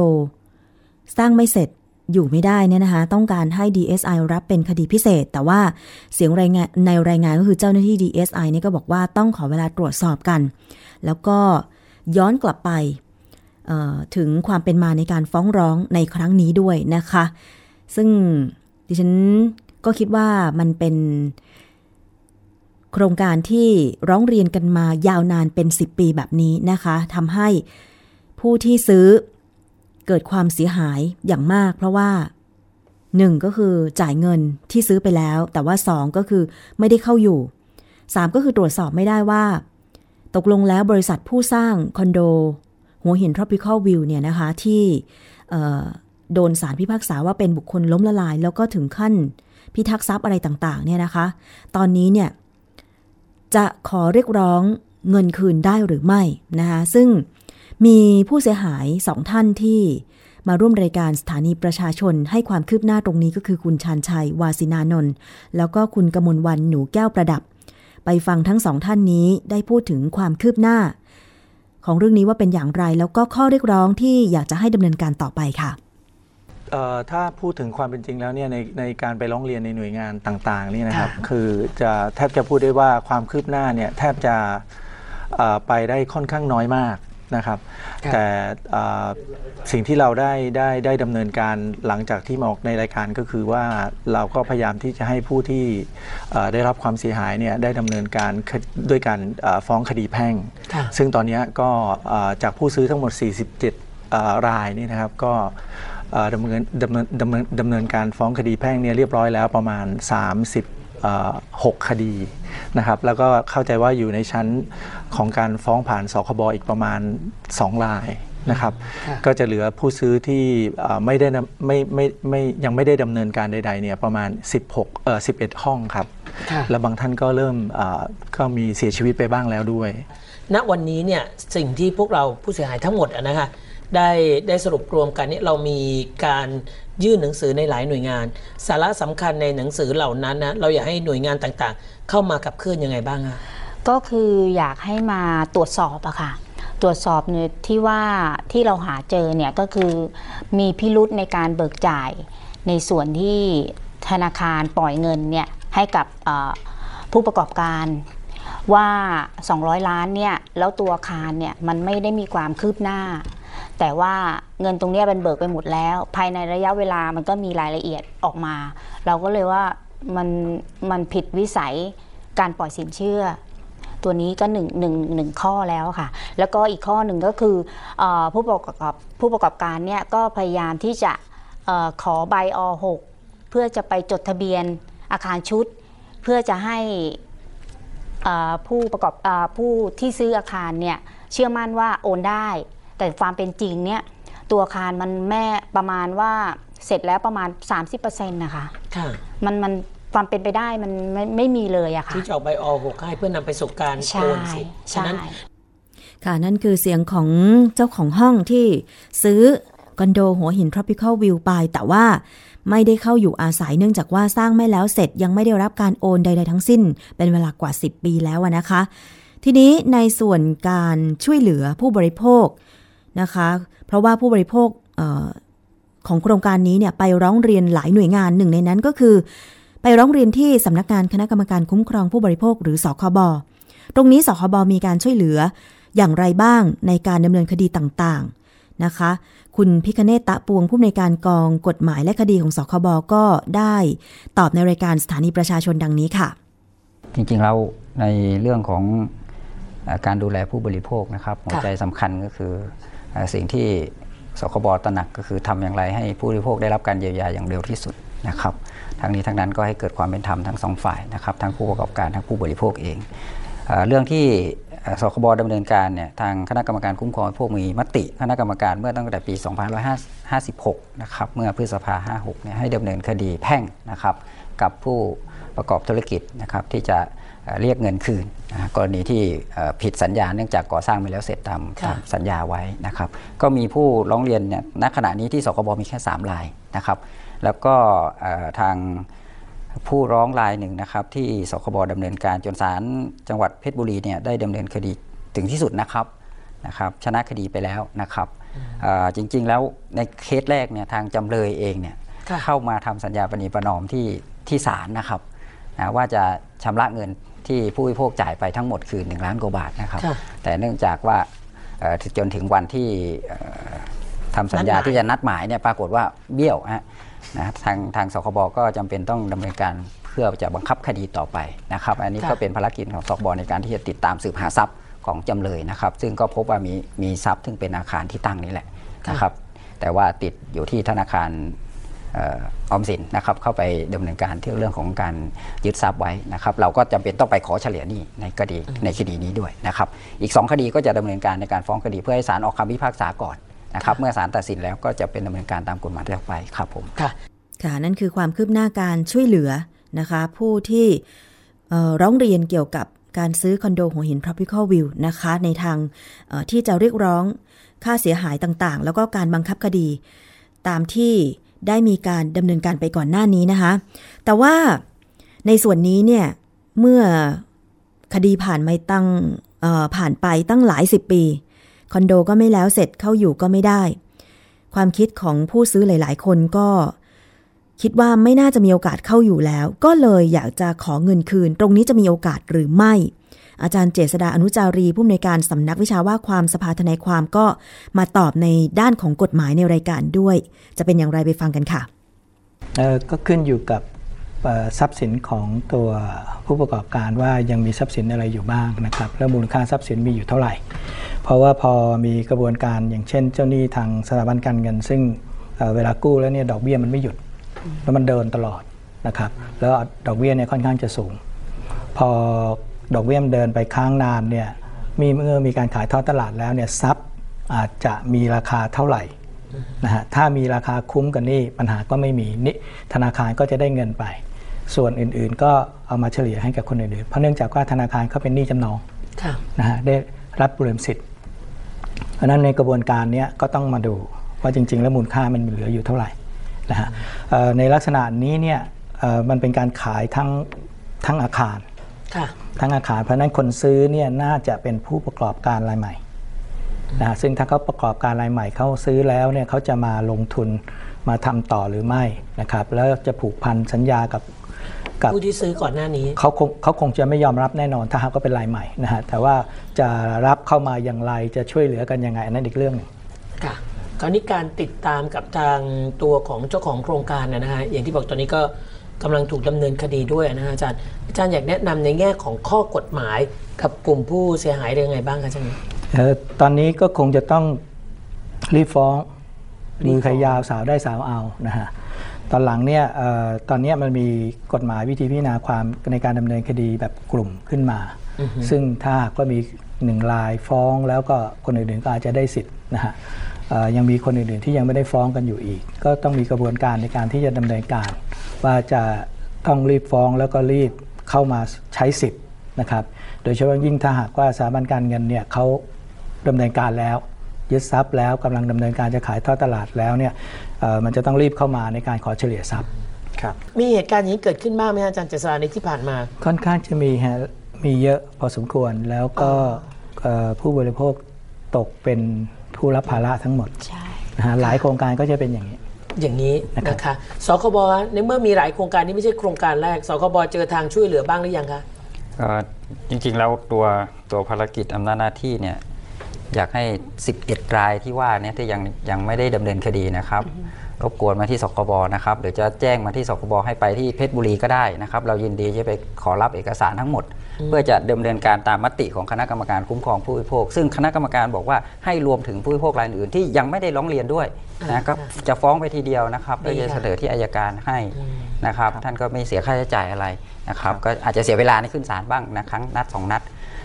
สร้างไม่เสร็จ อยู่ไม่ได้เนี่ยนะคะ ต้องการให้ DSI รับเป็นคดีพิเศษ แต่ว่าเสียงรายงานในรายงานก็คือเจ้าหน้าที่ DSI นี่ก็บอกว่าต้องขอเวลาตรวจสอบกัน แล้วก็ย้อนกลับไปถึงความเป็นมาในการฟ้องร้องในครั้งนี้ด้วยนะคะ ซึ่งดิฉันก็คิดว่ามันเป็นโครงการที่ร้องเรียนกันมายาวนานเป็น 10 ปีแบบนี้นะคะทำให้ผู้ที่ซื้อ เกิดความเสียหายอย่างมาก เพราะว่า 1 ก็คือจ่ายเงินที่ซื้อไปแล้ว แต่ว่า 2 ก็คือไม่ได้เข้าอยู่ 3 ก็คือตรวจสอบไม่ได้ว่า ตกลงแล้วบริษัทผู้สร้างคอนโด หัวหิน tropical view เนี่ยนะคะที่โดนสารพิพากษาว่าเป็นบุคคลล้มละลาย แล้วก็ถึงขั้นพิทักษ์ทรัพย์อะไรต่างๆเนี่ยนะคะ ตอนนี้เนี่ยจะขอเรียกร้องเงินคืนได้หรือไม่นะคะซึ่ง มีผู้เสียหายสองท่านที่มาร่วมรายการสถานีประชาชนให้ความคืบหน้าตรงนี้ก็คือคุณชานชัย วาสินานนท์แล้วก็คุณกมลวันหนูแก้วประดับ ไปฟังทั้งสองท่านนี้ได้พูดถึงความคืบหน้า ของเรื่องนี้ว่าเป็นอย่างไรแล้วก็ข้อเรียกร้องที่อยากจะให้ดำเนินการต่อไปค่ะเอ่อถ้าพูดถึงความเป็นจริงแล้วเนี่ยในในการไปร้องเรียนในหน่วยงานต่างๆนี่นะครับ คือจะแทบจะพูดได้ว่าความคืบหน้าเนี่ยแทบจะเอ่อไปได้ค่อนข้างน้อยมาก นะครับ แต่เอ่อสิ่งที่เราได้ได้ได้ดำเนินการหลังจากที่มาออกในรายการก็คือว่าเราก็พยายามที่จะให้ผู้ที่เอ่อได้รับความเสียหายเนี่ยได้ดำเนินการคดด้วยการเอ่อฟ้องคดีแพ่งค่ะซึ่งตอนนี้ก็เอ่อจากผู้ซื้อทั้งหมด 47เอ่อรายนี่นะครับก็เอ่อดำเนินดำเนินดำเนินดำเนินการฟ้องคดีแพ่งเนี่ยเรียบร้อยแล้วประมาณ 30เอ่อ 6 คดีนะครับแล้วก็เข้าใจว่าอยู่ในชั้นของการฟ้องผ่านสคบอีกประมาณ 2 รายนะครับค่ะก็จะเหลือผู้ซื้อที่เอ่อไม่ได้นำไม่ไม่ไม่ยังไม่ได้ดำเนินการใดๆเนี่ยประมาณ 16เอ่อ11 ห้องครับค่ะและบางท่านก็เริ่มเอ่อก็มีเสียชีวิตไปบ้างแล้วด้วย ณวันนี้เนี่ยสิ่งที่พวกเราผู้เสียหายทั้งหมดอะนะคะ ได้ได้สรุปรวมกันเนี่ยเรามีการยื่นหนังสือในหลายหน่วยงาน สาระสำคัญในหนังสือเหล่านั้นนะเราอยากให้หน่วยงานต่างๆ เข้ามากับเคลื่อนยังไงบ้างอะก็คืออยากให้มาตรวจสอบอะค่ะตรวจสอบเนี่ยที่ว่าที่เราหาเจอเนี่ยก็คือมีพิรุษในการเบิกจ่ายในส่วนที่ธนาคารปล่อยเงินเนี่ยให้กับผู้ประกอบการว่า 200 ล้านเนี่ยแล้วตัวอาคารเนี่ยมันไม่ได้มีความคืบหน้า แต่ว่าเงินตรงนี้เป็นเบิกไปหมดแล้ว ภายในระยะเวลามันก็มีรายละเอียดออกมา เราก็เลยว่ามันมันผิดวิสัยการปล่อยสินเชื่อ ตัวนี้ก็หนึ่งหนึ่งหนึ่งข้อแล้วค่ะ แล้วก็อีกข้อหนึ่งก็คืออผู้ประกอบผู้ประกอบการเนี่ยก็พยายามที่จะออขอใบอ6เพื่อจะไปจดทะเบียนอาคารชุด เพื่อจะให้ผู้ประกอบอผู้ที่ซื้ออาคารเนี่ยเชื่อมั่นว่าโอนได้ แต่ความเป็นจริงเนี่ยตัวอาคารมันแม่ประมาณว่าเสร็จแล้วประมาณ 30%นะคะค่ะ มันมันความเป็นไปได้มันไม่ไม่มีเลยอะค่ะ ที่จะออกใบอหกให้เพื่อนำไปสู่การใช่โอนสิทธิ์ฉะใช่ นั้น ค่ะนั่นคือเสียงของเจ้าของห้องที่ซื้อคอนโดหัวหิน tropical view ไป แต่ว่าไม่ได้เข้าอยู่อาศัยเนื่องจากว่าสร้างไม่แล้วเสร็จยังไม่ได้รับการโอนใดๆทั้งสิ้น เป็นเวลากว่า 10 ปีแล้วอะนะคะ ทีนี้ในส่วนการช่วยเหลือผู้บริโภค นะคะ เพราะว่าผู้บริโภคเออของโครงการนี้เนี่ยไปร้องเรียนหลายหน่วยงานหนึ่งในนั้นก็คือ ไปร้องเรียนที่สำนักงานคณะกรรมการคุ้มครองผู้บริโภคหรือสคบตรงนี้สคบมีการช่วยเหลืออย่างไรบ้างในการดำเนินคดีต่างๆนะคะ คุณพิคเนตตะปวงผู้อำนวยการกองกฎหมายและคดีของสคบก็ได้ตอบในรายการสถานีประชาชนดังนี้ค่ะ จริงๆแล้วในเรื่องของเอ่อการดูแลผู้บริโภคนะครับ หัวใจสำคัญก็คือเอ่อ สิ่งที่สคบตระหนักก็คือทำอย่างไรให้ผู้บริโภคได้รับการเยียวยาอย่างเร็วที่สุดนะครับทั้งนี้ทั้งนั้นก็ให้เกิดความเป็นธรรมทั้งสองฝ่ายนะครับทั้งผู้ประกอบการทั้งผู้บริโภคเองเรื่องที่สคบดำเนินการเนี่ยทางคณะกรรมการคุ้มครองผู้บริโภคมีมติคณะกรรมการเมื่อตั้งแต่ปี 2556 นะครับเมื่อพฤษภา 56 เนี่ยให้ดำเนินคดีแพ่งนะครับกับผู้ประกอบธุรกิจนะครับที่จะเรียกเงินคืน กรณีที่เอ่อผิดสัญญาเนื่องจากก่อสร้างไม่แล้วเสร็จตามค่ะตามสัญญาไว้นะครับ ก็มีผู้ร้องเรียนเนี่ยณขณะนี้ที่สคบมีแค่ 3 รายนะครับ แล้วก็เอ่อทางผู้ร้องรายหนึ่งนะครับที่สคบดำเนินการจนศาลจังหวัดเพชรบุรีเนี่ยได้ดำเนินคดีถึงที่สุดนะครับนะครับ ชนะคดีไปแล้วนะครับเอ่อจริงๆแล้วในเคสแรกเนี่ยทางจำเลยเองเนี่ยค่ะเข้ามาทำสัญญาปณีประนอมที่ที่ศาลนะครับนะว่าจะชำระเงิน ที่ผู้บริโภคจ่ายไปทั้งหมดคือ 1 ล้านกว่าบาทนะครับค่ะแต่เนื่องจากว่าเอ่อจนถึงวันที่เอ่อทำสัญญานัดหมายที่จะนัดหมายเนี่ยปรากฏว่าเบี้ยวฮะนะทางทางสคบก็จำเป็นต้องดำเนินการเพื่อจะบังคับคดีต่อไปนะครับ อันนี้ค่ะก็เป็นภารกิจของสบในการที่จะติดตามสืบหาทรัพย์ของจำเลยนะครับ ซึ่งก็พบว่ามีมีทรัพย์ซึ่งเป็นอาคารที่ตั้งนี่แหละนะครับ แต่ว่าติดอยู่ที่ธนาคารเอ่อออมสินนะครับเข้าไปดำเนินการที่เรื่องของการยึดทรัพย์ไว้นะครับเราก็จำเป็นต้องไปขอเฉลี่ยหนี้ในคดีในคดีนี้ด้วยนะครับอีก 2 คดีก็จะดำเนินการในการฟ้องคดีเพื่อให้ศาลออกคำพิพากษาก่อนนะครับเมื่อศาลตัดสินแล้วก็จะเป็นดำเนินการตามกฎหมายต่อไปครับผมค่ะค่ะนั่นคือความคืบหน้าการช่วยเหลือนะคะผู้ที่เอ่อร้องเรียนเกี่ยวกับการซื้อคอนโดหัวหิน Tropical View นะคะในทางเอ่อที่จะเรียกร้องค่าเสียหายต่างๆ แล้วก็การบังคับคดี ตามที่ ได้มีการดำเนินการไปก่อนหน้านี้นะคะ แต่ว่าในส่วนนี้เนี่ยเมื่อคดีผ่านไม่ตั้งผ่านไปตั้งหลายสิบปี คอนโดก็ไม่แล้วเสร็จเข้าอยู่ก็ไม่ได้ ความคิดของผู้ซื้อหลาย ๆ คนก็คิดว่าไม่น่าจะมีโอกาสเข้าอยู่แล้ว ก็เลยอยากจะขอเงินคืน ตรงนี้จะมีโอกาสหรือไม่ อาจารย์เจษดาอนุจารีผู้อำนวยการสำนักวิชาว่าความสภาทนายความก็มาตอบในด้านของกฎหมายในรายการด้วย จะเป็นอย่างไรไปฟังกันค่ะก็ขึ้นอยู่กับทรัพย์สินของตัวผู้ประกอบการว่ายังมีทรัพย์สินอะไรอยู่บ้างนะครับแล้วมูลค่าทรัพย์สินมีอยู่เท่าไหร่ เพราะว่าพอมีกระบวนการอย่างเช่น เจ้าหนี้ทางสถาบันการเงิน ซึ่งเอ่อเวลากู้แล้วเนี่ยดอกเบี้ยมันไม่หยุดแล้วมันเดินตลอดนะครับแล้วดอกเบี้ยเนี่ยค่อนข้างจะสูง พอ ดอกเบี้ยมันเดินไปค้างนานเนี่ยมีเมื่อมีการขายทอดตลาดแล้วเนี่ยทรัพย์อาจจะมีราคาเท่าไหร่นะฮะถ้ามีราคาคุ้มกันนี่ปัญหาก็ไม่มีนี่ธนาคารก็จะได้เงินไป ส่วนอื่นๆ ก็เอามาเฉลี่ยให้กับคนอื่นๆเพราะเนื่องจากว่าธนาคารเขาเป็นหนี้จำนองค่ะนะฮะได้รับบุเรมสิทธิ์เพราะฉะนั้นในกระบวนการเนี้ยก็ต้องมาดูว่าจริง ๆ แล้วมูลค่ามันเหลืออยู่เท่าไหร่นะฮะเอ่อในลักษณะนี้เนี่ยเอ่อมันเป็นการขายทั้งทั้งอาคารค่ะ ทั้งอาคาร เพราะฉะนั้นคนซื้อเนี่ยน่าจะเป็นผู้ประกอบการรายใหม่นะฮะซึ่งถ้าเขาประกอบการรายใหม่เขาซื้อแล้วเนี่ยเขาจะมาลงทุนมาทำต่อหรือไม่นะครับแล้วจะผูกพันสัญญากับกับผู้ที่ซื้อก่อนหน้านี้เขาคงเขาคงจะไม่ยอมรับแน่นอนถ้าหากว่าเป็นรายใหม่นะฮะแต่ว่าจะรับเข้ามาอย่างไรจะช่วยเหลือกันยังไงอันนั้นอีกเรื่องหนึ่งค่ะคราวนี้การติดตามกับทางตัวของเจ้าของโครงการนะฮะอย่างที่บอกตอนนี้ก็ กำลังถูกดำเนินคดีด้วยนะฮะอาจารย์ อาจารย์อยากแนะนำในแง่ของข้อกฎหมายกับกลุ่มผู้เสียหายได้ยังไงบ้างคะอาจารย์เอ่อตอนนี้ก็คงจะต้องรีบฟ้องรีบฟ้องมือใครยาวสาวได้สาวเอานะฮะตอนหลังเนี่ยเอ่อตอนเนี้ยมันมีกฎหมายวิธีพิจารณาความในการดำเนินคดีแบบกลุ่มขึ้นมา ซึ่งถ้าหากว่ามีหนึ่งรายฟ้องแล้วก็คนอื่นๆก็อาจจะได้สิทธิ์นะฮะเอ่อยังมีคนอื่นๆที่ยังไม่ได้ฟ้องกันอยู่อีก ก็ต้องมีกระบวนการในการที่จะดำเนินการ ว่าจะต้องรีบฟ้องแล้วก็รีบเข้ามาใช้สิทธิ์นะครับ โดยเฉพาะยิ่งถ้าหากว่าสถาบันการเงินเนี่ยเขาดำเนินการแล้วยึดทรัพย์แล้วกำลังดำเนินการจะขายทอดตลาดแล้วเนี่ยเอ่อมันจะต้องรีบเข้ามาในการขอเฉลี่ยทรัพย์ครับมีเหตุการณ์อย่างนี้เกิดขึ้นบ้างไหมฮะอาจารย์เจษฎาในที่ผ่านมา ค่อนข้างจะมีฮะมีเยอะพอสมควรแล้วก็เอ่อผู้บริโภคตกเป็นผู้รับภาระทั้งหมดใช่นะฮะหลายโครงการก็จะเป็นอย่างนี้ อย่างนี้นะคะสคบในเมื่อมีหลายโครงการนี้ไม่ใช่โครงการแรกสคบเจอทางช่วยเหลือบ้างหรือยังคะก็จริงๆแล้วตัวตัวภารกิจอำนาจหน้าที่เนี่ยอยากให้ 11 รายที่ว่าเนี่ยที่ยังยังไม่ได้ดำเนินคดีนะครับ รบกวนมาที่สคบนะครับหรือจะแจ้งมาที่สคบให้ไปที่เพชรบุรีก็ได้นะครับ เรายินดีจะไปขอรับเอกสารทั้งหมด เพื่อจะดำเนินการตามมติของคณะกรรมการคุ้มครองผู้บริโภค ซึ่งคณะกรรมการบอกว่าให้รวมถึงผู้บริโภครายอื่นที่ยังไม่ได้ร้องเรียนด้วยนะก็จะฟ้องไปทีเดียวนะครับแล้วจะเสนอที่อายการให้นะครับ ท่านก็ไม่เสียค่าใช้จ่ายอะไรนะครับ ก็อาจจะเสียเวลาในขึ้นศาลบ้างนะครั้งนัดสองนัด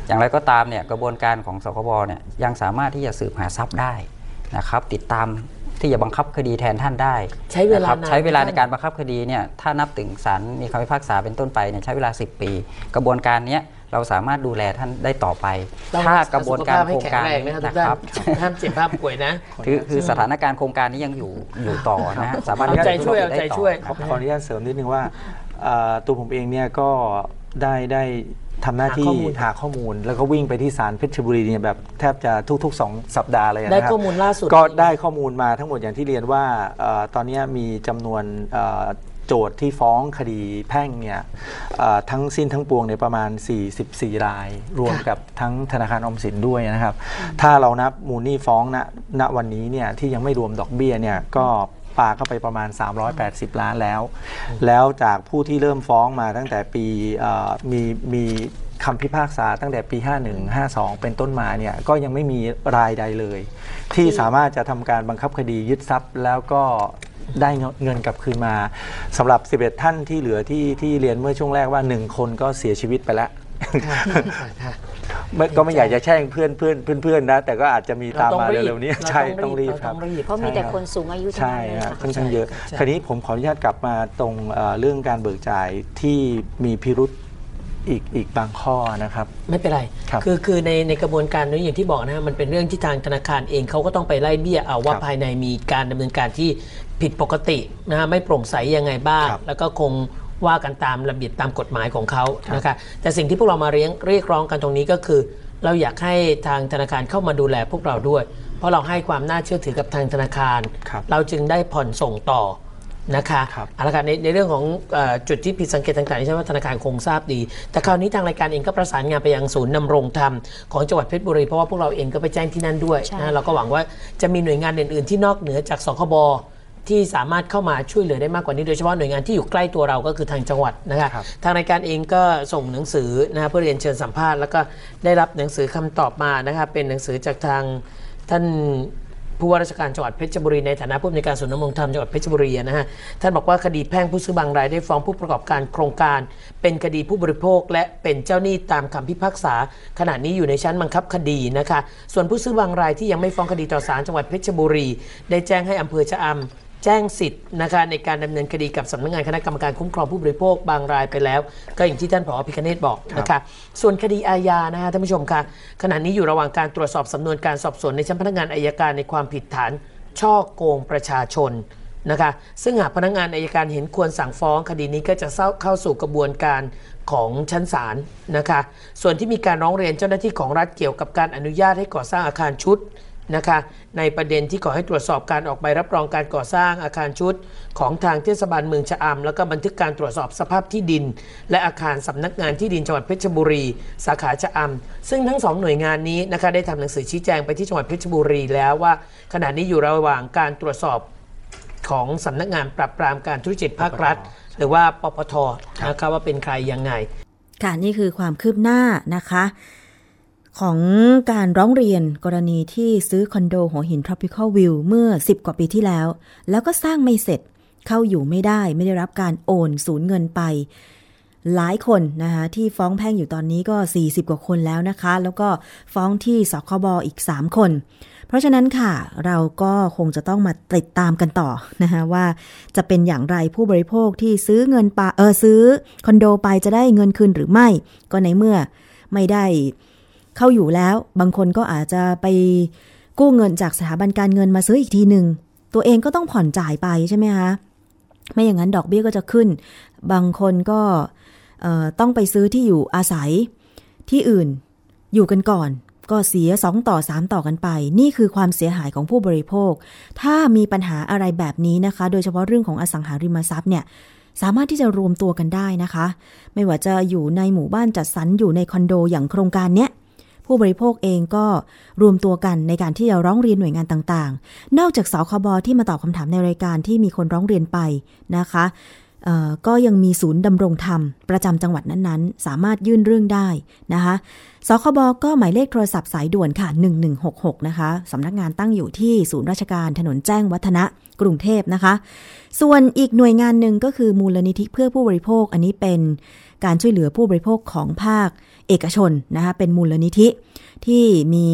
อย่างไรก็ตามเนี่ยกระบวนการของสคบเนี่ยยังสามารถที่จะสืบหาทรัพย์ได้นะครับ ติดตาม ที่จะบังคับคดีแทนท่านได้ใช้เวลาะครับนานใช้เวลาไหมในการบังคับคดีเนี่ยถ้านับถึงศาลมีคำพิพากษาเป็นต้นไปเนี่ยใช้เวลา 10 ปี กระบวนการเนี้ยเราสามารถดูแลท่านได้ต่อไปต้องถ้ากระบวนการสุขภพให้โครงแข็งการแรงนี้นะครับทุกนะท่านครับห้ามเจ็บภาพป่วยนะคือคือสถานการณ์โครงการนี้ยังอยู่อยู่ต่อนะฮะสามารถเอาใจช่วยดำเอานินใจได้ต่อช่วยขอขออนุญาตเสริมนิดนึงว่าเอ่อตัวผมเองเนี่ยก็ได้ได้ ทำหน้าที่หาข้อมูลหาข้อมูล แล้วก็วิ่งไปที่ศาลเพชรบุรีเนี่ยแบบแทบจะทุกๆ 2 สัปดาห์เลยนะครับได้ข้อมูลล่าสุดก็ได้ข้อมูลมาทั้งหมดอย่างที่เรียนว่าเอ่อตอนนี้มีจำนวนเอ่อโจทย์ที่ฟ้องคดีแพ่งเนี่ยเอ่อทั้งสิ้นทั้งปวงเนี่ยประมาณ 44 ราย รวมกับทั้งธนาคารออมสินด้วยนะครับ ถ้าเรานับมูลหนี้ฟ้องณณวันนี้เนี่ยที่ยังไม่รวมดอกเบี้ยเนี่ยก็ ปาเข้าไปประมาณ 380 ล้านแล้ว แล้วจากผู้ที่เริ่มฟ้องมาตั้งแต่ปีมีมีคำพิพากษาตั้งแต่ปี 51 52 เป็นต้นมาเนี่ยก็ยังไม่มีรายใดเลย ที่สามารถจะทำการบังคับคดียึดทรัพย์แล้วก็ได้เงินกลับคืนมาสำหรับ 11 ท่านที่เหลือที่ที่เรียนเมื่อช่วงแรกว่า 1 คนก็เสียชีวิตไปแล้ว ไม่ก็ไม่อยากจะแช่งเพื่อนเพื่อนเพื่อนเพื่อนๆนะ แต่ก็อาจจะมีตามมาเราต้องรีบเร็วๆนี้เราใช่ต้ต้อองงรีรีบบครับเราต้องรีบเพราะมีแต่คนสูงอายุทั้งใช่นั้นเลยฮะค่ะค่อนข้างเยอะใช่คราวนี้ผมขออนุญาตกลับมาตรงเอ่อเรื่องการเบิกจ่ายที่มีพิรุษอีกอีกบางข้อนะครับ ไม่เป็นไรครับอคือในในกระบวนการนี้อย่างที่บอกนะฮะมันเป็นเรื่องที่ทางธนาคารเองเขาก็ต้องไปไล่เบี้ยเอาว่าครับภายในมีการดำเนินการที่ผิดปกตินะฮะไม่โปร่งใสยังไงบ้างครับแล้วก็คง ว่ากันตามระเบียบตามกฎหมายของเขานะคะแต่สิ่งที่พวกเรามาเรียกเรียกร้องกันตรงนี้ก็คือ เราอยากให้ทางธนาคารเข้ามาดูแลพวกเราด้วย เพราะเราให้ความน่าเชื่อถือกับทางธนาคาร ครับเราจึงได้ผ่อนส่งต่อนะคะครับ เอาละค่ะในในเรื่องของเออจุดที่ผิดสังเกตต่างๆที่ใช่ว่าธนาคารคงทราบดี แต่คราวนี้ทางรายการเองก็ประสานงานไปยังศูนย์นำรงธรรมของจังหวัดเพชรบุรีเพราะว่าพวกเราเองก็ไปแจ้งที่นั่นด้วยใช่ นะเราก็หวังว่าจะมีหน่วยงานอื่นๆที่นอกเหนือจากสคบ ที่สามารถเข้ามาช่วยเหลือได้มากกว่านี้โดยเฉพาะหน่วยงานที่อยู่ใกล้ตัวเราก็คือทางจังหวัดนะคะครับทางรายการเองก็ส่งหนังสือนะเพื่อเรียนเชิญสัมภาษณ์ แล้วก็ได้รับหนังสือคำตอบมานะคะเป็นหนังสือจากทางท่านผู้ว่าราชการจังหวัดเพชรบุรีในฐานะผู้อำนวยการศูนย์ดำรงธรรมจังหวัดเพชรบุรีนะฮะท่านบอกว่าคดีแพ่งผู้ซื้อบางรายได้ฟ้องผู้ประกอบการโครงการ เป็นคดีผู้บริโภค และเป็นเจ้าหนี้ตามคำพิพากษา ขณะนี้อยู่ในชั้นบังคับคดีนะคะ ส่วนผู้ซื้อบางรายที่ยังไม่ฟ้องคดีต่อศาลจังหวัดเพชรบุรี ได้แจ้งให้อำเภอชะอำ แจ้งสิทธิ์นะคะในการดำเนินคดีกับสำนักงานคณะกรรมการคุ้มครองผู้บริโภคบางรายไปแล้ว ก็อย่างที่ท่านผอพิคเนตบอกนะคะส่วนคดีอาญานะฮะท่านผู้ชมคะขณะนี้อยู่ระหว่างการตรวจสอบสำนวนการสอบสวนในชั้นพนักงานอายการในความผิดฐานช่อโกงประชาชนนะคะซึ่งหากพนักงานอายการเห็นควรสั่งฟ้องคดีนี้ก็จะเข้าเข้าสู่กระบวนการของชั้นศาลนะคะส่วนที่มีการร้องเรียนเจ้าหน้าที่ของรัฐเกี่ยวกับการอนุญาตให้ก่อสร้างอาคารชุด นะคะในประเด็นที่ขอให้ตรวจสอบการออกใบรับรองการก่อสร้างอาคารชุด ของทางเทศบาลเมืองชะอำแล้วก็บันทึกการตรวจสอบสภาพที่ดิน และอาคารสำนักงานที่ดินจังหวัดเพชรบุรี สาขาชะอำซึ่งทั้งสองหน่วยงานนี้นะคะได้ทำหนังสือชี้แจงไปที่จังหวัดเพชรบุรีแล้วว่า ขณะนี้อยู่ระหว่างการตรวจสอบของสำนักงานปราบปรามการทุจริตภาครัฐ หรือว่าปปทนะคะว่าเป็นใครยังไงค่ะนี่คือความคืบหน้านะคะ ของการร้องเรียนกรณีที่ซื้อคอนโดหัวหิน Tropical View เมื่อ 10 กว่าปีที่แล้ว แล้วก็สร้างไม่เสร็จเข้าอยู่ไม่ได้ไม่ได้รับการโอนสูญเงินไป หลายคนนะคะที่ฟ้องแพ่งอยู่ตอนนี้ก็ 40 กว่าคนแล้วนะคะ แล้วก็ฟ้องที่สคบอีก 3 คน เพราะฉะนั้นค่ะ เราก็คงจะต้องมาติดตามกันต่อนะคะว่าจะเป็นอย่างไรผู้บริโภคที่ซื้อเงินปาเออซื้อคอนโดไปจะได้เงินคืนหรือไม่ ก็ในเมื่อไม่ได้ เข้าอยู่แล้ว บางคนก็อาจจะไปกู้เงินจากสถาบันการเงินมาซื้ออีกทีหนึ่ง ตัวเองก็ต้องผ่อนจ่ายไปใช่ไหมคะไม่อย่างนั้นดอกเบี้ยก็จะขึ้น บางคนก็ต้องไปซื้อที่อยู่อาศัยที่อื่นอยู่กันก่อน ก็เสีย 2 ต่อ 3 ต่อกันไป นี่คือความเสียหายของผู้บริโภค ถ้ามีปัญหาอะไรแบบนี้นะคะ โดยเฉพาะเรื่องของอสังหาริมทรัพย์เนี่ยสามารถที่จะรวมตัวกันได้นะคะ ไม่ว่าจะอยู่ในหมู่บ้านจัดสรรอยู่ในคอนโดอย่างโครงการเนี้ย ผู้บริโภคเองก็รวมตัวกันในการที่จะร้องเรียนหน่วยงานต่างๆ นอกจากสคบที่มาตอบคำถามในรายการที่มีคนร้องเรียนไปนะคะก็ยังมีศูนย์ดำรงธรรม ประจำจังหวัดนั้นๆ สามารถยื่นเรื่องได้นะคะสคบก็หมายเลขโทรศัพท์สายด่วนค่ะ 1166 นะคะสำนักงานตั้งอยู่ที่ศูนย์ราชการถนนแจ้งวัฒนะกรุงเทพนะคะ ส่วนอีกหน่วยงานหนึ่งก็คือมูลนิธิเพื่อผู้บริโภค อันนี้เป็นการช่วยเหลือผู้บริโภคของภาค เอกชนนะคะเป็นมูลนิธิที่มี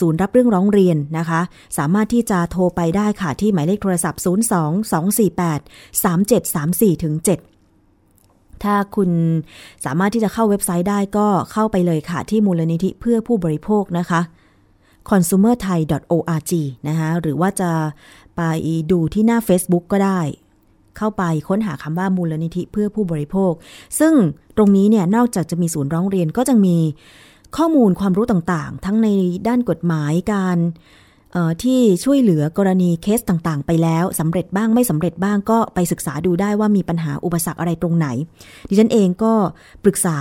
ศูนย์รับเรื่องร้องเรียนนะคะ สามารถที่จะโทรไปได้ค่ะที่หมายเลขโทรศัพท์ 02 248 3734ถึง7ถ้าคุณสามารถที่จะเข้าเว็บไซต์ได้ก็เข้าไปเลยค่ะ ที่มูลนิธิเพื่อผู้บริโภคนะคะ consumerthai.org นะคะหรือว่าจะไปดูที่หน้า Facebook ก็ได้ เข้าไปค้นหาคำว่ามูลนิธิเพื่อผู้บริโภค ซึ่งตรงนี้เนี่ยนอกจากจะมีศูนย์ร้องเรียนก็จะมีข้อมูลความรู้ต่างๆ ทั้งในด้านกฎหมายการที่ช่วยเหลือกรณีเคสต่างๆ ไปแล้วสำเร็จบ้างไม่สำเร็จบ้างก็ไปศึกษาดูได้ว่ามีปัญหาอุปสรรคอะไรตรงไหน ดิฉันเองก็ปรึกษา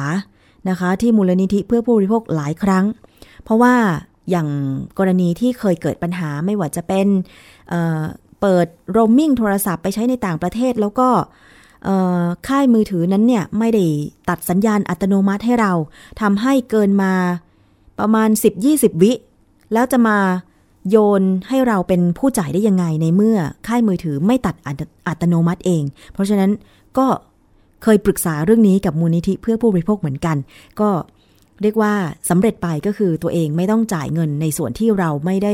นะคะที่มูลนิธิเพื่อผู้บริโภคหลายครั้ง เพราะว่าอย่างกรณีที่เคยเกิดปัญหาไม่ว่าจะเป็น เปิดโรมมิ่งโทรศัพท์ไปใช้ในต่างประเทศ แล้วก็ค่ายมือถือนั้นเนี่ยไม่ได้ตัดสัญญาณอัตโนมัติให้เราทำให้เกินมาประมาณ 10-20 วิ แล้วจะมาโยนให้เราเป็นผู้จ่ายได้ยังไงในเมื่อค่ายมือถือไม่ตัดอัตโนมัติเอง เพราะฉะนั้นก็เคยปรึกษาเรื่องนี้กับมูลนิธิเพื่อผู้บริโภคเหมือนกัน ก็เรียกว่าสำเร็จไปก็คือตัวเองไม่ต้องจ่ายเงินในส่วนที่เราไม่ได้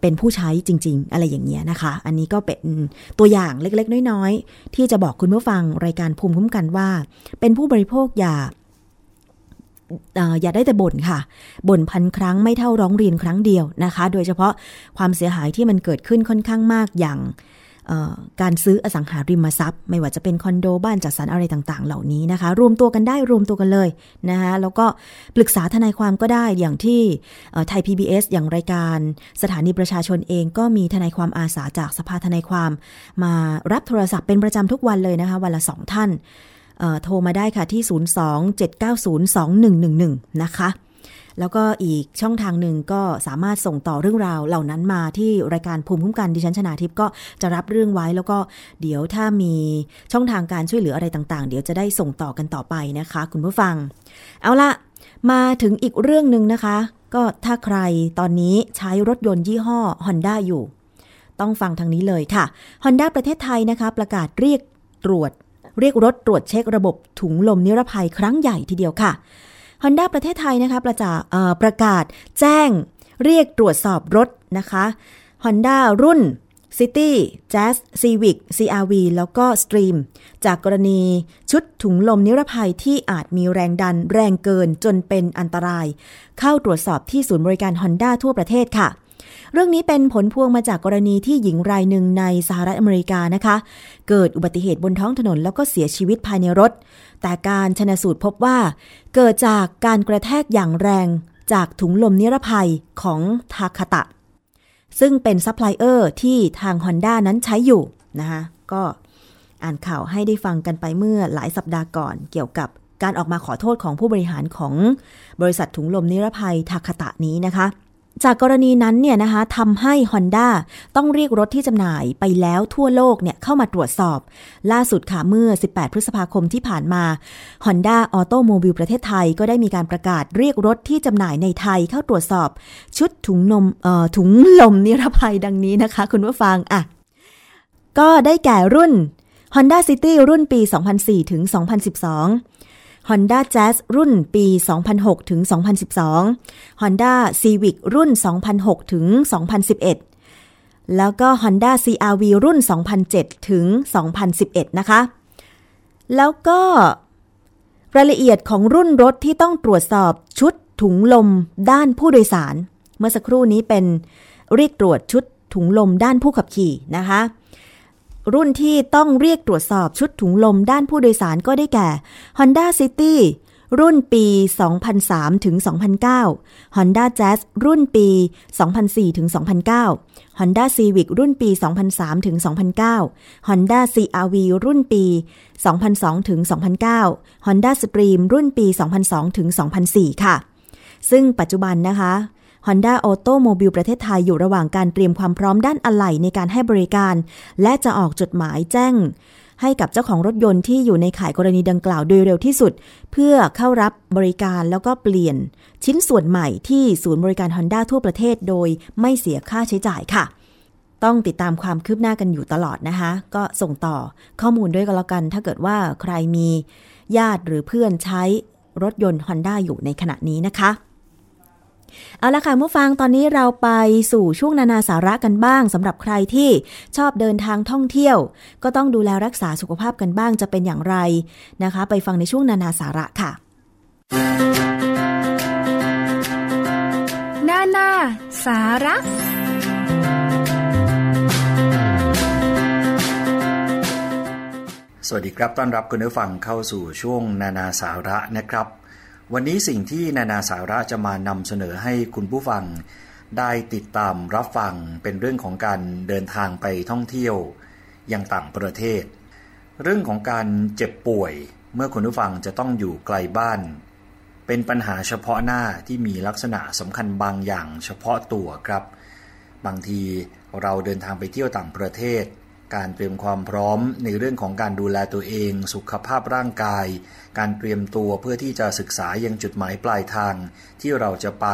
เป็นผู้ใช้จริง ๆ อะไรอย่างเงี้ยนะคะ อันนี้ก็เป็นตัวอย่างเล็กๆ น้อยๆ ที่จะบอกคุณผู้ฟังรายการภูมิคุ้มกันว่า เป็นผู้บริโภคอย่าอย่าได้แต่บ่นค่ะ บ่นพันครั้งไม่เท่าร้องเรียนครั้งเดียวนะคะ โดยเฉพาะความเสียหายที่มันเกิดขึ้นค่อนข้างมากอย่าง การซื้ออสังหาริมทรัพย์ ไม่ว่าจะเป็นคอนโดบ้านจัดสรรอะไรต่างๆ เหล่านี้นะคะ รวมตัวกันได้รวมตัวกันเลยนะคะแล้วก็ปรึกษาทนายความก็ได้อย่างที่ไทย PBS อย่างรายการสถานีประชาชนเองก็มีทนายความอาสาจากสภาทนายความ มารับโทรศัพท์เป็นประจำทุกวันเลยนะคะ วันละสองท่านโทรมาได้ค่ะที่ 027902111 นะคะ แล้วก็อีกช่องทางหนึ่งก็สามารถส่งต่อเรื่องราวเหล่านั้นมาที่รายการภูมิคุ้มกันดิฉันชนาทิพย์ก็จะรับเรื่องไว้แล้วก็เดี๋ยวถ้ามีช่องทางการช่วยเหลืออะไรต่างๆ เดี๋ยวจะได้ส่งต่อกันต่อไปนะคะ คุณผู้ฟัง เอาละมาถึงอีกเรื่องหนึ่งนะคะ ก็ถ้าใครตอนนี้ใช้รถยนต์ยี่ห้อ Honda อยู่ ต้องฟังทางนี้เลยค่ะ Honda ประเทศไทยนะคะ ประกาศเรียกตรวจ เรียกรถตรวจเช็คระบบถุงลมนิรภัยครั้งใหญ่ทีเดียวค่ะ Honda ประเทศไทยนะคะประจาประกาศแจ้งเรียกตรวจสอบรถนะคะ Honda รุ่น City Jazz Civic CRV แล้วก็ Stream จากกรณีชุดถุงลมนิรภัยที่อาจมีแรงดันแรงเกินจนเป็นอันตราย เข้าตรวจสอบที่ศูนย์บริการ Honda ทั่วประเทศค่ะ เรื่องนี้เป็นผลพวงมาจากกรณีที่หญิงรายหนึ่งในสหรัฐอเมริกานะคะ เกิดอุบัติเหตุบนท้องถนนแล้วก็เสียชีวิตภายในรถ แต่การชันสูตรพบว่า เกิดจากการกระแทกอย่างแรงจากถุงลมนิรภัยของทาคาตะ ซึ่งเป็นซัพพลายเออร์ที่ทาง Honda นั้นใช้อยู่นะคะก็อ่านข่าวให้ได้ฟังกันไปเมื่อหลายสัปดาห์ก่อน เกี่ยวกับการออกมาขอโทษของผู้บริหารของบริษัทถุงลมนิรภัยทาคาตะนี้นะคะ จากกรณีนั้นเนี่ยนะคะทำให้ Honda ต้องเรียกรถที่จำหน่ายไปแล้วทั่วโลกเนี่ยเข้ามาตรวจสอบ ล่าสุดค่ะเมื่อ 18 พฤษภาคมที่ผ่านมา Honda Automobile ประเทศไทยก็ได้มีการประกาศเรียกรถที่จำหน่ายในไทยเข้าตรวจสอบ ชุดถุงนมถุงลมนิรภัยดังนี้นะคะ คุณผู้ฟังอะก็ได้แก่รุ่น Honda City รุ่นปี 2004 ถึง 2012 Honda Jazz รุ่นปี 2006 ถึง 2012 Honda Civic รุ่น 2006 ถึง 2011 แล้วก็ Honda CRV รุ่น 2007 ถึง 2011 นะคะ แล้วก็รายละเอียดของรุ่นรถที่ต้องตรวจสอบชุดถุงลมด้านผู้โดยสาร เมื่อสักครู่นี้เป็นเรียกตรวจชุดถุงลมด้านผู้ขับขี่นะคะ รุ่นที่ต้องเรียกตรวจสอบชุดถุงลมด้านผู้โดยสารก็ได้แก่ Honda City รุ่นปี 2003 ถึง 2009 Honda Jazz รุ่นปี 2004 ถึง 2009 Honda Civic รุ่นปี 2003 ถึง 2009 Honda CRV รุ่นปี 2002 ถึง 2009 Honda Stream รุ่นปี 2002 ถึง 2004 ค่ะ ซึ่งปัจจุบันนะคะ Honda Automobile ประเทศไทยอยู่ระหว่างการเตรียมความพร้อมด้านอะไหล่ในการให้บริการ และจะออกจดหมายแจ้ง ให้กับเจ้าของรถยนต์ที่อยู่ในข่ายกรณีดังกล่าวโดยเร็วที่สุด เพื่อเข้ารับบริการแล้วก็เปลี่ยน ชิ้นส่วนใหม่ที่ศูนย์บริการ Honda ทั่วประเทศโดยไม่เสียค่าใช้จ่ายค่ะต้องติดตามความคืบหน้ากันอยู่ตลอดนะคะ ก็ส่งต่อข้อมูลด้วยกันแล้วกัน ถ้าเกิดว่าใครมีญาติหรือเพื่อนใช้รถยนต์ Honda อยู่ในขณะนี้นะคะ เอาละค่ะผู้ฟังตอนนี้เราไปสู่ช่วงนานาสาระกันบ้างสำหรับใครที่ชอบเดินทางท่องเที่ยว ก็ต้องดูแลรักษาสุขภาพกันบ้างจะเป็นอย่างไรนะคะ ไปฟังในช่วงนานาสาระค่ะ นานาสาระสวัสดีครับ ต้อนรับคุณผู้ฟังเข้าสู่ช่วงนานาสาระนะครับ วันนี้สิ่งที่นานาสาระจะมานำเสนอให้คุณผู้ฟัง ได้ติดตามรับฟังเป็นเรื่องของการเดินทางไปท่องเที่ยวยังต่างประเทศ เรื่องของการเจ็บป่วยเมื่อคุณผู้ฟังจะต้องอยู่ไกลบ้าน เป็นปัญหาเฉพาะหน้าที่มีลักษณะสำคัญบางอย่างเฉพาะตัวครับ บางทีเราเดินทางไปเที่ยวต่างประเทศ การเตรียมความพร้อมในเรื่องของการดูแลตัวเอง สุขภาพร่างกาย การเตรียมตัวเพื่อที่จะศึกษายังจุดหมายปลายทางที่เราจะไป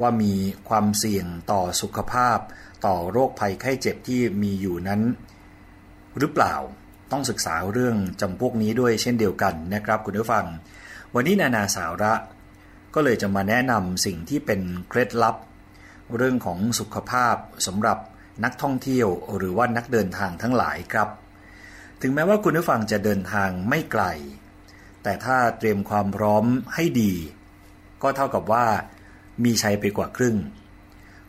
ว่ามีความเสี่ยงต่อสุขภาพ ต่อโรคภัยไข้เจ็บที่มีอยู่นั้น หรือเปล่าต้องศึกษาเรื่องจำพวกนี้ด้วยเช่นเดียวกันนะครับคุณผู้ฟัง วันนี้นานาสาระ ก็เลยจะมาแนะนำสิ่งที่เป็นเคล็ดลับ เรื่องของสุขภาพสำหรับ นักท่องเที่ยวหรือว่านักเดินทางทั้งหลายครับ ถึงแม้ว่าคุณผู้ฟังจะเดินทางไม่ไกล แต่ถ้าเตรียมความพร้อมให้ดี ก็เท่ากับว่า มีชัยไปกว่าครึ่ง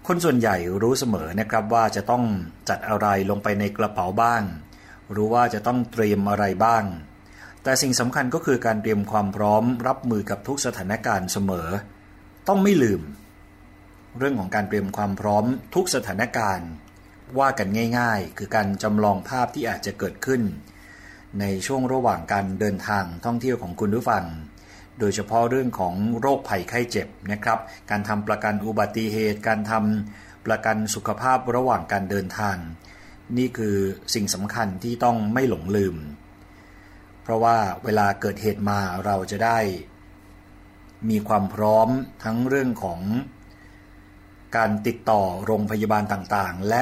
คนส่วนใหญ่รู้เสมอนะครับว่าจะต้องจัดอะไรลงไปในกระเป๋าบ้าง รู้ว่าจะต้องเตรียมอะไรบ้าง แต่สิ่งสำคัญก็คือการเตรียมความพร้อมรับมือกับทุกสถานการณ์เสมอ ต้องไม่ลืมเรื่องของการเตรียมความพร้อมทุกสถานการณ์ ว่ากันง่าย ๆ คือการจำลองภาพที่อาจจะเกิดขึ้น ในช่วงระหว่างการเดินทางท่องเที่ยวของคุณผู้ฟัง โดยเฉพาะเรื่องของโรคภัยไข้เจ็บนะครับ การทำประกันอุบัติเหตุ การทำประกันสุขภาพระหว่างการเดินทาง นี่คือสิ่งสำคัญที่ต้องไม่หลงลืม เพราะว่าเวลาเกิดเหตุมาเราจะได้ มีความพร้อมทั้งเรื่องของการติดต่อโรงพยาบาลต่างๆ และ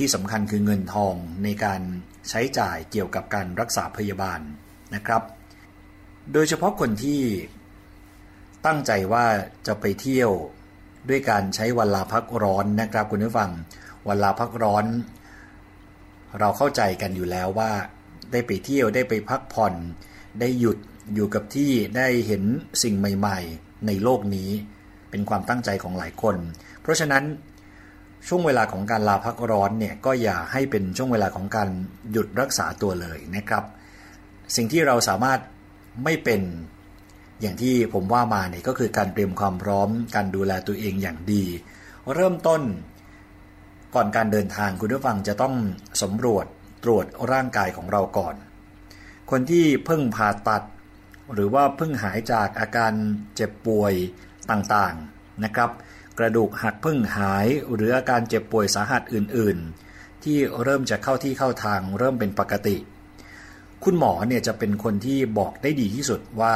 ที่สำคัญคือเงินทองในการใช้จ่ายเกี่ยวกับการรักษาพยาบาลนะครับ โดยเฉพาะคนที่ตั้งใจว่าจะไปเที่ยวด้วยการใช้วันลาพักร้อนนะครับคุณผู้ฟังวันลาพักร้อน เราเข้าใจกันอยู่แล้วว่า ได้ไปเที่ยวได้ไปพักผ่อน ได้หยุดอยู่กับที่ได้เห็นสิ่งใหม่ ๆ ในโลกนี้ เป็นความตั้งใจของหลายคน เพราะฉะนั้น ช่วงเวลาของการลาพักร้อนเนี่ยก็อย่าให้เป็นช่วงเวลาของการหยุดรักษาตัวเลยนะครับ สิ่งที่เราสามารถไม่เป็นอย่างที่ผมว่ามาเนี่ยก็คือการเตรียมความพร้อม การดูแลตัวเองอย่างดี เริ่มต้น ก่อนการเดินทางคุณผู้ฟังจะต้องสำรวจตรวจร่างกายของเราก่อน คนที่เพิ่งผ่าตัด หรือว่าเพิ่งหายจากอาการเจ็บป่วยต่างๆนะครับ กระดูกหักพิ่งหาย หรืออาการเจ็บป่วยสาหัสอื่นๆ ที่เริ่มจะเข้าที่เข้าทางเริ่มเป็นปกติ คุณหมอเนี่ยจะเป็นคนที่บอกได้ดีที่สุดว่า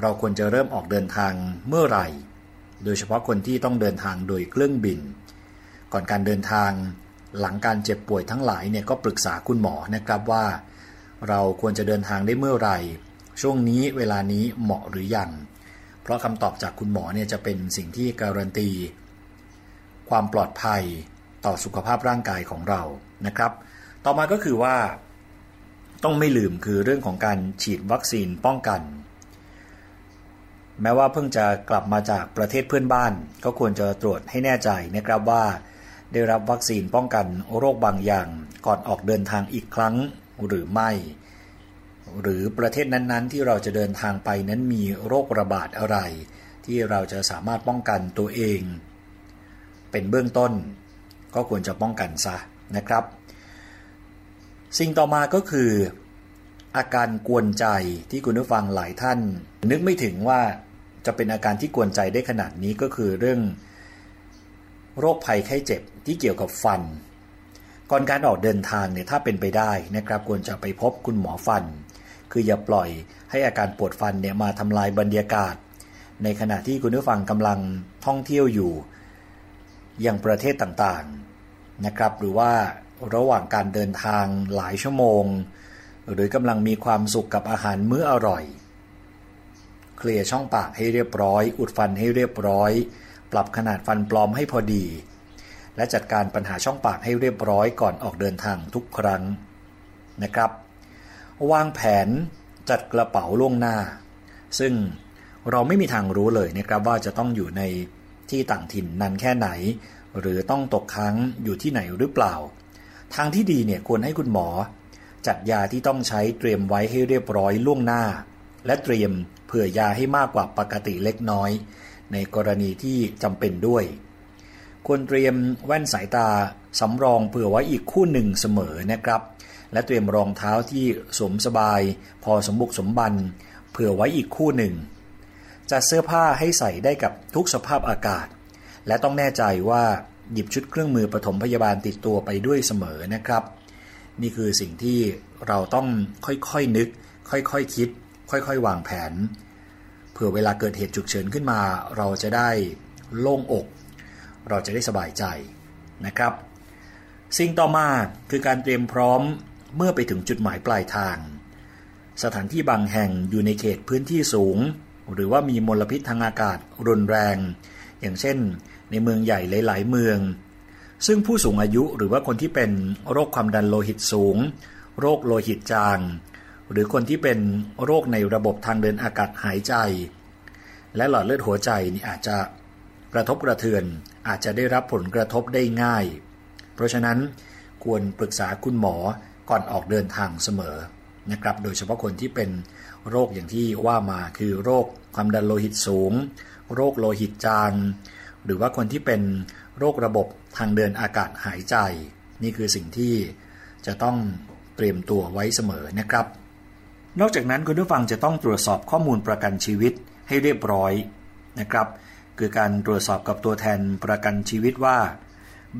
เราควรจะเริ่มออกเดินทางเมื่อไหร่ โดยเฉพาะคนที่ต้องเดินทางโดยเครื่องบิน ก่อนการเดินทางหลังการเจ็บป่วยทั้งหลายเนี่ยก็ปรึกษาคุณหมอนะครับว่า เราควรจะเดินทางได้เมื่อไหร่ ช่วงนี้เวลานี้เหมาะหรือยัง เพราะคำตอบจากคุณหมอเนี่ยจะเป็นสิ่งที่การันตี ความปลอดภัยต่อสุขภาพร่างกายของเรานะครับ ต่อมาก็คือว่าต้องไม่ลืมคือเรื่องของการฉีดวัคซีนป้องกัน แม้ว่าเพิ่งจะกลับมาจากประเทศเพื่อนบ้าน ก็ควรจะตรวจให้แน่ใจนะครับว่า ได้รับวัคซีนป้องกันโรคบางอย่างก่อนออกเดินทางอีกครั้งหรือไม่ หรือประเทศนั้นๆ ที่เราจะเดินทางไปนั้นมีโรคระบาดอะไร ที่เราจะสามารถป้องกันตัวเอง เป็นเบื้องต้น ก็ควรจะป้องกันซะนะครับ สิ่งต่อมาก็คือ อาการกวนใจที่คุณผู้ฟังหลายท่าน นึกไม่ถึงว่าจะเป็นอาการที่กวนใจได้ขนาดนี้ก็คือเรื่อง โรคภัยไข้เจ็บที่เกี่ยวกับฟันก่อนการออกเดินทางเนี่ยถ้าเป็นไปได้นะครับควรจะไปพบคุณหมอฟัน คืออย่าปล่อยให้อาการปวดฟันเนี่ยมาทำลายบรรยากาศ ในขณะที่คุณผู้ฟังกำลังท่องเที่ยวอยู่ยังประเทศต่างๆนะครับ หรือว่าระหว่างการเดินทางหลายชั่วโมง หรือกำลังมีความสุขกับอาหารมื้ออร่อย เคลียร์ช่องปากให้เรียบร้อย อุดฟันให้เรียบร้อย ปรับขนาดฟันปลอมให้พอดี และจัดการปัญหาช่องปากให้เรียบร้อยก่อนออกเดินทางทุกครั้งนะครับ วางแผนจัดกระเป๋าล่วงหน้า ซึ่งเราไม่มีทางรู้เลยนะครับว่าจะต้องอยู่ในที่ต่างถิ่นนานแค่ไหน หรือต้องตกค้างอยู่ที่ไหนหรือเปล่า ทางที่ดีเนี่ยควรให้คุณหมอ จัดยาที่ต้องใช้เตรียมไว้ให้เรียบร้อยล่วงหน้า และเตรียมเผื่อยาให้มากกว่าปกติเล็กน้อย ในกรณีที่จำเป็นด้วย ควรเตรียมแว่นสายตาสำรองเผื่อไว้อีกคู่หนึ่งเสมอนะครับ และเตรียมรองเท้าที่สวมสบาย พอสมบุกสมบัน เผื่อไว้อีกคู่หนึ่ง จัดเสื้อผ้าให้ใส่ได้กับทุกสภาพอากาศ และต้องแน่ใจว่าหยิบชุดเครื่องมือปฐมพยาบาลติดตัวไปด้วยเสมอนะครับ นี่คือสิ่งที่เราต้องค่อยๆนึก ค่อยๆคคิด ค่อยๆ วางแผน เผื่อเวลาเกิดเหตุฉุกเฉินขึ้นมา เราจะได้โล่งอก เราจะได้สบายใจนะครับ สิ่งต่อมาคือการเตรียมพร้อม เมื่อไปถึงจุดหมายปลายทาง สถานที่บางแห่งอยู่ในเขตพื้นที่สูง หรือว่ามีมลพิษทางอากาศรุนแรง อย่างเช่น ในเมืองใหญ่หลาย ๆ เมือง ซึ่งผู้สูงอายุหรือว่าคนที่เป็นโรคความดันโลหิตสูง โรคโลหิตจาง หรือคนที่เป็นโรคในระบบทางเดินอากาศหายใจ และหลอดเลือดหัวใจนี่อาจจะกระทบกระเทือนอาจจะได้รับผลกระทบได้ง่าย เพราะฉะนั้นควรปรึกษาคุณหมอ ก่อนออกเดินทางเสมอนะครับ โดยเฉพาะคนที่เป็นโรคอย่างที่ว่ามาคือโรคความดันโลหิตสูง โรคโลหิตจาง หรือว่าคนที่เป็นโรคระบบทางเดินอากาศหายใจ นี่คือสิ่งที่จะต้องเตรียมตัวไว้เสมอนะครับ นอกจากนั้นคุณผู้ฟังจะต้องตรวจสอบข้อมูลประกันชีวิตให้เรียบร้อยนะครับ คือการตรวจสอบกับตัวแทนประกันชีวิตว่า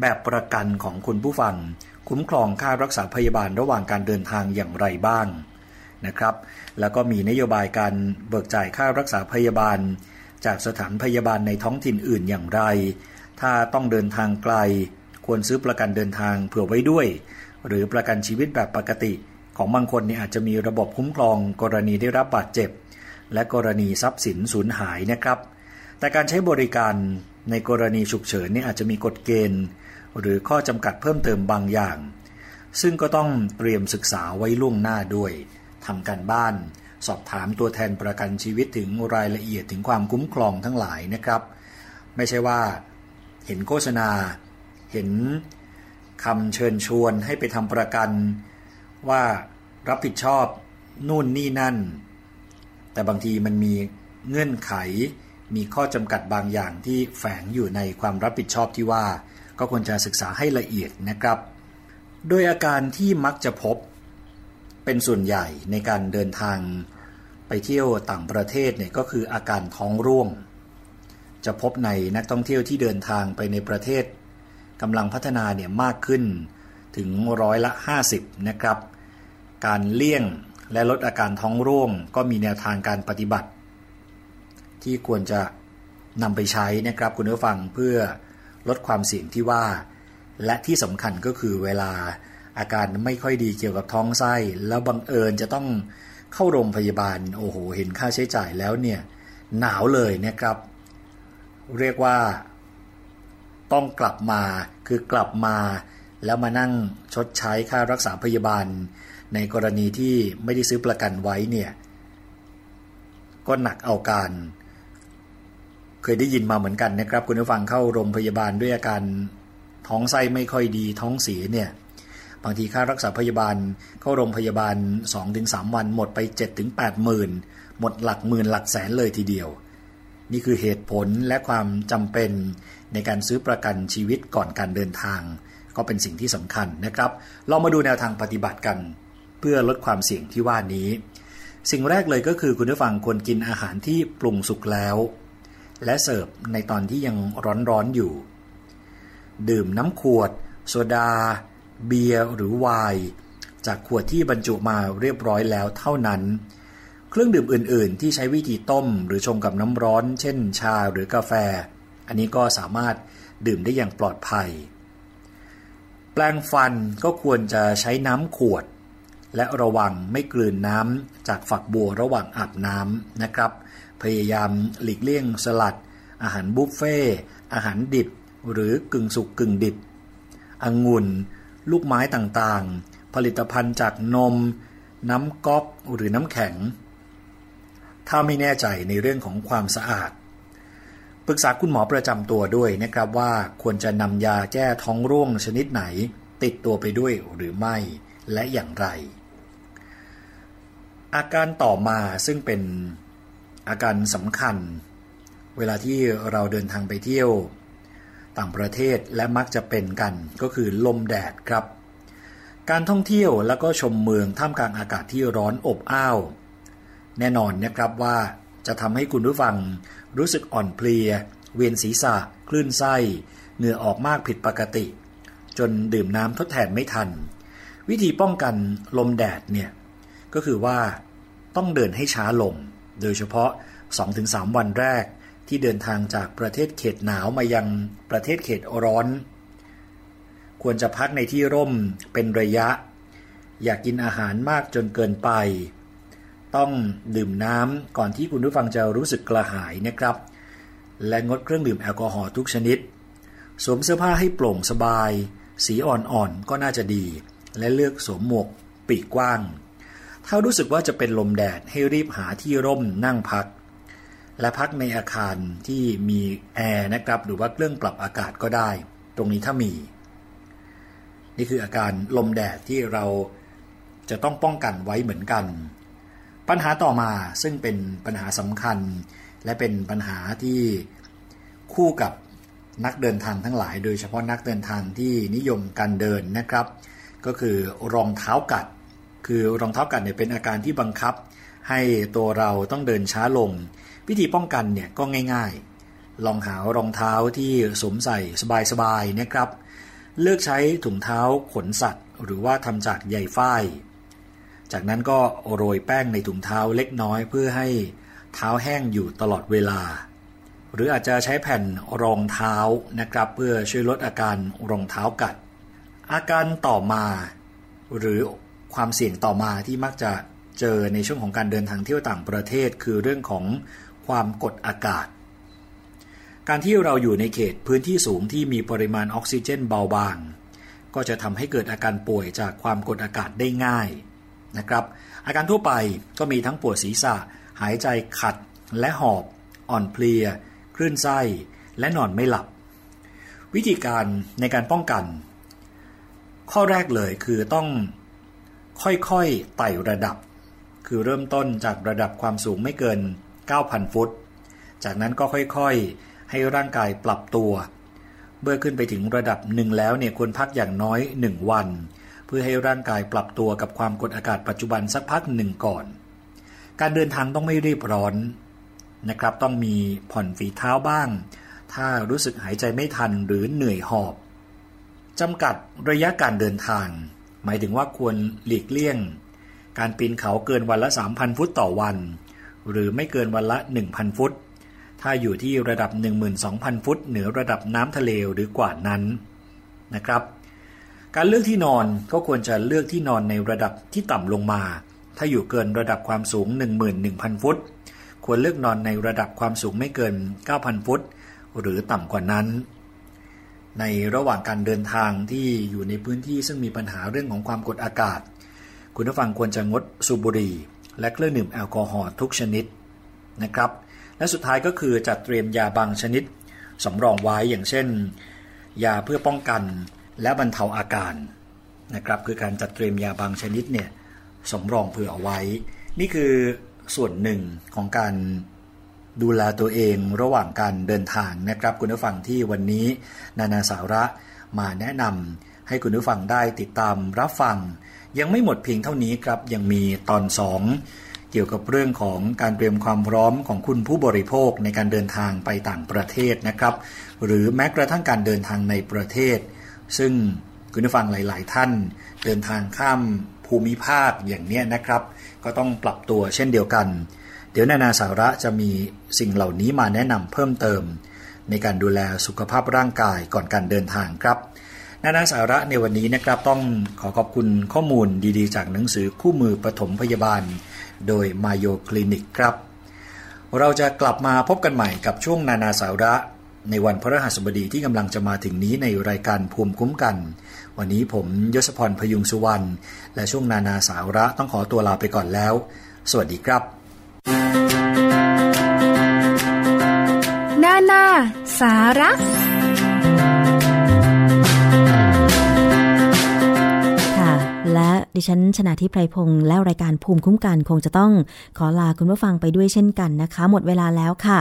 แบบประกันของคุณผู้ฟัง คุ้มครองค่ารักษาพยาบาลระหว่างการเดินทางอย่างไรบ้างนะครับ แล้วก็มีนโยบายการเบิกจ่ายค่ารักษาพยาบาล จากสถานพยาบาลในท้องถิ่นอื่นอย่างไร ถ้าต้องเดินทางไกล ควรซื้อประกันเดินทางเผื่อไว้ด้วย หรือประกันชีวิตแบบปกติ ของบางคนเนี่ยอาจจะมีระบบคุ้มครองกรณีได้รับบาดเจ็บ และกรณีทรัพย์สินสูญหายนะครับ แต่การใช้บริการในกรณีฉุกเฉินนี่อาจจะมีกฎเกณฑ์ หรือข้อจำกัดเพิ่มเติมบางอย่าง ซึ่งก็ต้องเตรียมศึกษาไว้ล่วงหน้าด้วยทำการบ้าน สอบถามตัวแทนประกันชีวิตถึงรายละเอียดถึงความคุ้มครองทั้งหลายนะครับ ไม่ใช่ว่า เห็นโฆษณา เห็นคำเชิญชวนให้ไปทำประกัน ว่ารับผิดชอบนู่นนี่นั่น แต่บางทีมันมีเงื่อนไขมีข้อจำกัดบางอย่างที่แฝงอยู่ในความรับผิดชอบที่ว่า ก็ควรจะศึกษาให้ละเอียดนะครับ โดยอาการที่มักจะพบเป็นส่วนใหญ่ในการเดินทางไปเที่ยวต่างประเทศเนี่ยก็คืออาการท้องร่วง จะพบในนักท่องเที่ยวที่เดินทางไปในประเทศกำลังพัฒนาเนี่ยมากขึ้นถึงร้อยละ 50 นะครับ การเลี่ยงและลดอาการท้องร่วง ก็มีแนวทางการปฏิบัติ ที่ควรจะนำไปใช้นะครับคุณผู้ฟังเพื่อ ลดความเสี่ยงที่ว่า และที่สำคัญก็คือเวลาอาการไม่ค่อยดีเกี่ยวกับท้องไส้ แล้วบังเอิญจะต้องเข้าโรงพยาบาลโอ้โห เห็นค่าใช้จ่ายแล้วเนี่ยหนาวเลยนะครับ เรียกว่า ต้องกลับมาคือกลับมา แล้วมานั่งชดใช้ค่ารักษาพยาบาล ในกรณีที่ไม่ได้ซื้อประกันไว้เนี่ยก็หนักเอาการ เคยได้ยินมาเหมือนกันนะครับ คุณผู้ฟังเข้าโรงพยาบาลด้วยอาการท้องไส้ไม่ค่อยดีท้องเสียเนี่ยบางทีค่ารักษาพยาบาลเข้าโรงพยาบาล 2-3 วันหมดไป 7-8หมื่นหมดหลักหมื่นหลักแสนเลยทีเดียว นี่คือเหตุผลและความจำเป็นในการซื้อประกันชีวิตก่อนการเดินทาง ก็เป็นสิ่งที่สำคัญนะครับ เรามาดูแนวทางปฏิบัติกัน เพื่อลดความเสี่ยงที่ว่านี้ สิ่งแรกเลยก็คือคุณผู้ฟังควรกินอาหารที่ปรุงสุกแล้ว และเสิร์ฟในตอนที่ยังร้อนๆอยู่ ดื่มน้ำขวด โซดา เบียร์หรือไวน์จากขวดที่บรรจุมาเรียบร้อยแล้วเท่านั้น เครื่องดื่มอื่นๆ ที่ใช้วิธีต้มหรือชงกับน้ำร้อน เช่น ชาหรือกาแฟ อันนี้ก็สามารถดื่มได้อย่างปลอดภัย แปลงฟันก็ควรจะใช้น้ำขวด และระวังไม่กลืนน้ำจากฝักบัวระหว่างอาบน้ำนะครับ พยายามหลีกเลี่ยงสลัด อาหารบุฟเฟ่อาหารดิบ หรือกึ่งสุกกึ่งดิบองุ่น ลูกไม้ต่างๆ ผลิตภัณฑ์จากนม น้ำก๊อกหรือน้ำแข็ง ถ้าไม่แน่ใจในเรื่องของความสะอาด ปรึกษาคุณหมอประจำตัวด้วยนะครับว่าควรจะนำยาแก้ท้องร่วงชนิดไหน ติดตัวไปด้วยหรือไม่และอย่างไร อาการต่อมาซึ่งเป็น อาการสำคัญ เวลาที่เราเดินทางไปเที่ยว ต่างประเทศและมักจะเป็นกันก็คือลมแดดครับ การท่องเที่ยวแล้วก็ชมเมืองท่ามกลางอากาศที่ร้อนอบอ้าว แน่นอนนะครับว่าจะทำให้คุณผู้ฟังรู้สึกอ่อนเพลีย เวียนศีรษะ คลื่นไส้ เหงื่อออกมากผิดปกติ จนดื่มน้ำทดแทนไม่ทัน วิธีป้องกันลมแดดเนี่ยก็คือว่าต้องเดินให้ช้าลง โดยเฉพาะ 2-3 วันแรกที่เดินทางจากประเทศเขตหนาวมายังประเทศเขตร้อน ควรจะพักในที่ร่มเป็นระยะ อย่ากกินอาหารมากจนเกินไป ต้องดื่มน้ำก่อนที่คุณผู้ฟังจะรู้สึกกระหายนะครับ และงดเครื่องดื่มแอลกอฮอล์ทุกชนิด สวมเสื้อผ้าให้โปร่งสบาย สีอ่อนๆก็น่าจะดี และเลือกสวมหมวกปีกกว้าง ถ้ารู้สึกว่าจะเป็นลมแดดให้รีบหาที่ร่มนั่งพัก และพักในอาคารที่มีแอร์นะครับ หรือว่าเครื่องปรับอากาศก็ได้ ตรงนี้ถ้ามี นี่คืออาการลมแดดที่เราจะต้องป้องกันไว้เหมือนกัน ปัญหาต่อมาซึ่งเป็นปัญหาสำคัญ และเป็นปัญหาที่คู่กับนักเดินทางทั้งหลาย โดยเฉพาะนักเดินทางที่นิยมการเดินนะครับ ก็คือรองเท้ากัด คือรองเท้ากัดเนี่ยเป็นอาการที่บังคับ ให้ตัวเราต้องเดินช้าลง วิธีป้องกันเนี่ยก็ง่าย ๆ ลองหารองเท้าที่สวมใส่สบายๆนะครับ เลือกใช้ถุงเท้าขนสัตว์ หรือว่าทำจากใยฝ้าย จากนั้นก็โรยแป้งในถุงเท้าเล็กน้อยเพื่อให้เท้าแห้งอยู่ตลอดเวลา หรืออาจจะใช้แผ่นรองเท้านะครับ เพื่อช่วยลดอาการรองเท้ากัด อาการต่อมา หรือ ความเสี่ยงต่อมาที่มักจะเจอในช่วงของการเดินทางเที่ยวต่างประเทศ คือเรื่องของความกดอากาศ การที่เราอยู่ในเขตพื้นที่สูงที่มีปริมาณออกซิเจนเบาบาง ก็จะทำให้เกิดอาการป่วยจากความกดอากาศได้ง่ายนะครับอาการทั่วไปก็มีทั้งปวดศีรษะ หายใจขัดและหอบ อ่อนเพลีย คลื่นไส้ และนอนไม่หลับ วิธีการในการป้องกัน ข้อแรกเลยคือต้อง ค่อยๆไต่ระดับ คือเริ่มต้นจากระดับความสูงไม่เกิน 9,000 ฟุต จากนั้นก็ค่อยๆ ให้ร่างกายปรับตัว เมื่อขึ้นไปถึงระดับหนึ่งแล้วเนี่ยควรพักอย่างน้อย 1 วัน เพื่อให้ร่างกายปรับตัวกับความกดอากาศปัจจุบันสักพักหนึ่งก่อน การเดินทางต้องไม่รีบร้อนนะครับ ต้องมีผ่อนฝีเท้าบ้าง ถ้ารู้สึกหายใจไม่ทันหรือเหนื่อยหอบจำกัดระยะการเดินทาง หมายถึงว่าควรหลีกเลี่ยง การปีนเขาเกินวันละ 3,000 ฟุตต่อวัน หรือไม่เกินวันละ 1,000 ฟุต ถ้าอยู่ที่ระดับ 12,000 ฟุต เหนือระดับน้ำทะเลหรือกว่านั้นนะครับ การเลือกที่นอนก็ควรจะเลือกที่นอนในระดับที่ต่ำลงมา ถ้าอยู่เกินระดับความสูง 11,000 ฟุต ควรเลือกนอนในระดับความสูงไม่เกิน 9,000 ฟุต หรือต่ำกว่านั้น ในระหว่างการเดินทางที่อยู่ในพื้นที่ซึ่งมีปัญหาเรื่องของความกดอากาศ คุณผู้ฟังควรจะงดสูบบุหรี่ และเครื่องดื่มแอลกอฮอล์ทุกชนิดนะครับ และสุดท้ายก็คือจัดเตรียมยาบางชนิดสำรองไว้อย่างเช่น ยาเพื่อป้องกันและบรรเทาอาการนะครับคือการจัดเตรียมยาบางชนิดเนี่ยสำรองเผื่อเอาไว้ นี่คือส่วนหนึ่งของการ ดูแลตัวเองระหว่างการเดินทางนะครับ คุณผู้ฟังที่วันนี้นานาสาระมาแนะนำให้คุณผู้ฟังได้ติดตามรับฟัง ยังไม่หมดเพียงเท่านี้ครับ ยังมีตอนสองเกี่ยวกับเรื่องของการเตรียมความพร้อมของคุณผู้บริโภคในการเดินทางไปต่างประเทศนะครับ หรือแม้กระทั่งการเดินทางในประเทศ ซึ่งคุณผู้ฟังหลาย ๆ ท่าน เดินทางข้ามภูมิภาคอย่างนี้นะครับ ก็ต้องปรับตัวเช่นเดียวกัน เดี๋ยวนานาสาระจะมีสิ่งเหล่านี้มาแนะนำเพิ่มเติม ในการดูแลสุขภาพร่างกายก่อนการเดินทางครับ นานาสาระในวันนี้นะครับต้องขอขอบคุณข้อมูลดีๆ จากหนังสือคู่มือปฐมพยาบาล โดยมาโยคลินิกครับ เราจะกลับมาพบกันใหม่กับช่วงนานาสาระ ในวันพฤหัสบดีที่กำลังจะมาถึงนี้ในรายการภูมิคุ้มกัน วันนี้ผมยศพรพยุงสุวรรณและช่วงนานาสาระต้องขอตัวลาไปก่อนแล้ว สวัสดีครับ นานา สาระค่ะและดิฉันชนะทิพไพรพงศ์และรายการภูมิคุ้มกันคงจะต้องขอลาคุณผู้ฟังไปด้วยเช่นกันนะคะ หมดเวลาแล้วค่ะ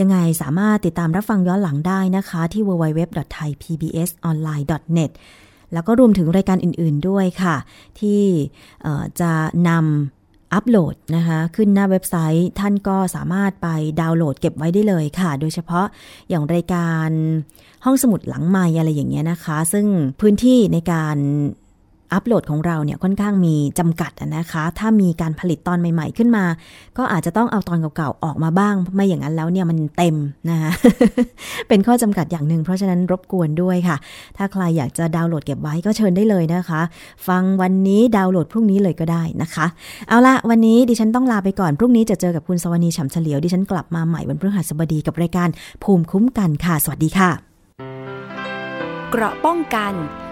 ยังไงสามารถติดตามรับฟังย้อนหลังได้นะคะที่ www.thaipbsonline.net แล้วก็รวมถึงรายการอื่น ๆด้วยค่ะ ที่จะนำ อัปโหลดนะคะ ขึ้นหน้าเว็บไซต์ท่านก็สามารถไปดาวน์โหลดเก็บไว้ได้เลยค่ะ โดยเฉพาะอย่างรายการห้องสมุดหลังไม้อะไรอย่างเงี้ยนะคะ ซึ่งพื้นที่ในการ อัปโหลดของเราเนี่ยค่อนข้างมีจำกัดนะคะ ถ้ามีการผลิตตอนใหม่ ๆ ขึ้นมา ก็อาจจะต้องเอาตอนเก่าๆออกมาบ้าง ไม่อย่างนั้นแล้วเนี่ยมันเต็มนะคะเป็นข้อจำกัดอย่างหนึ่งเพราะฉะนั้นรบกวนด้วยค่ะ ถ้าใครอยากจะดาวน์โหลดเก็บไว้ก็เชิญได้เลยนะคะ ฟังวันนี้ดาวน์โหลดพรุ่งนี้เลยก็ได้นะคะ เอาละวันนี้ดิฉันต้องลาไปก่อนพรุ่งนี้จะเจอกับคุณสวนีฉ่ำเฉลียวดิฉันกลับมาใหม่วันพฤหัสบดีกับรายการภูมิคุ้มกันค่ะ สวัสดีค่ะ เกราะป้องกัน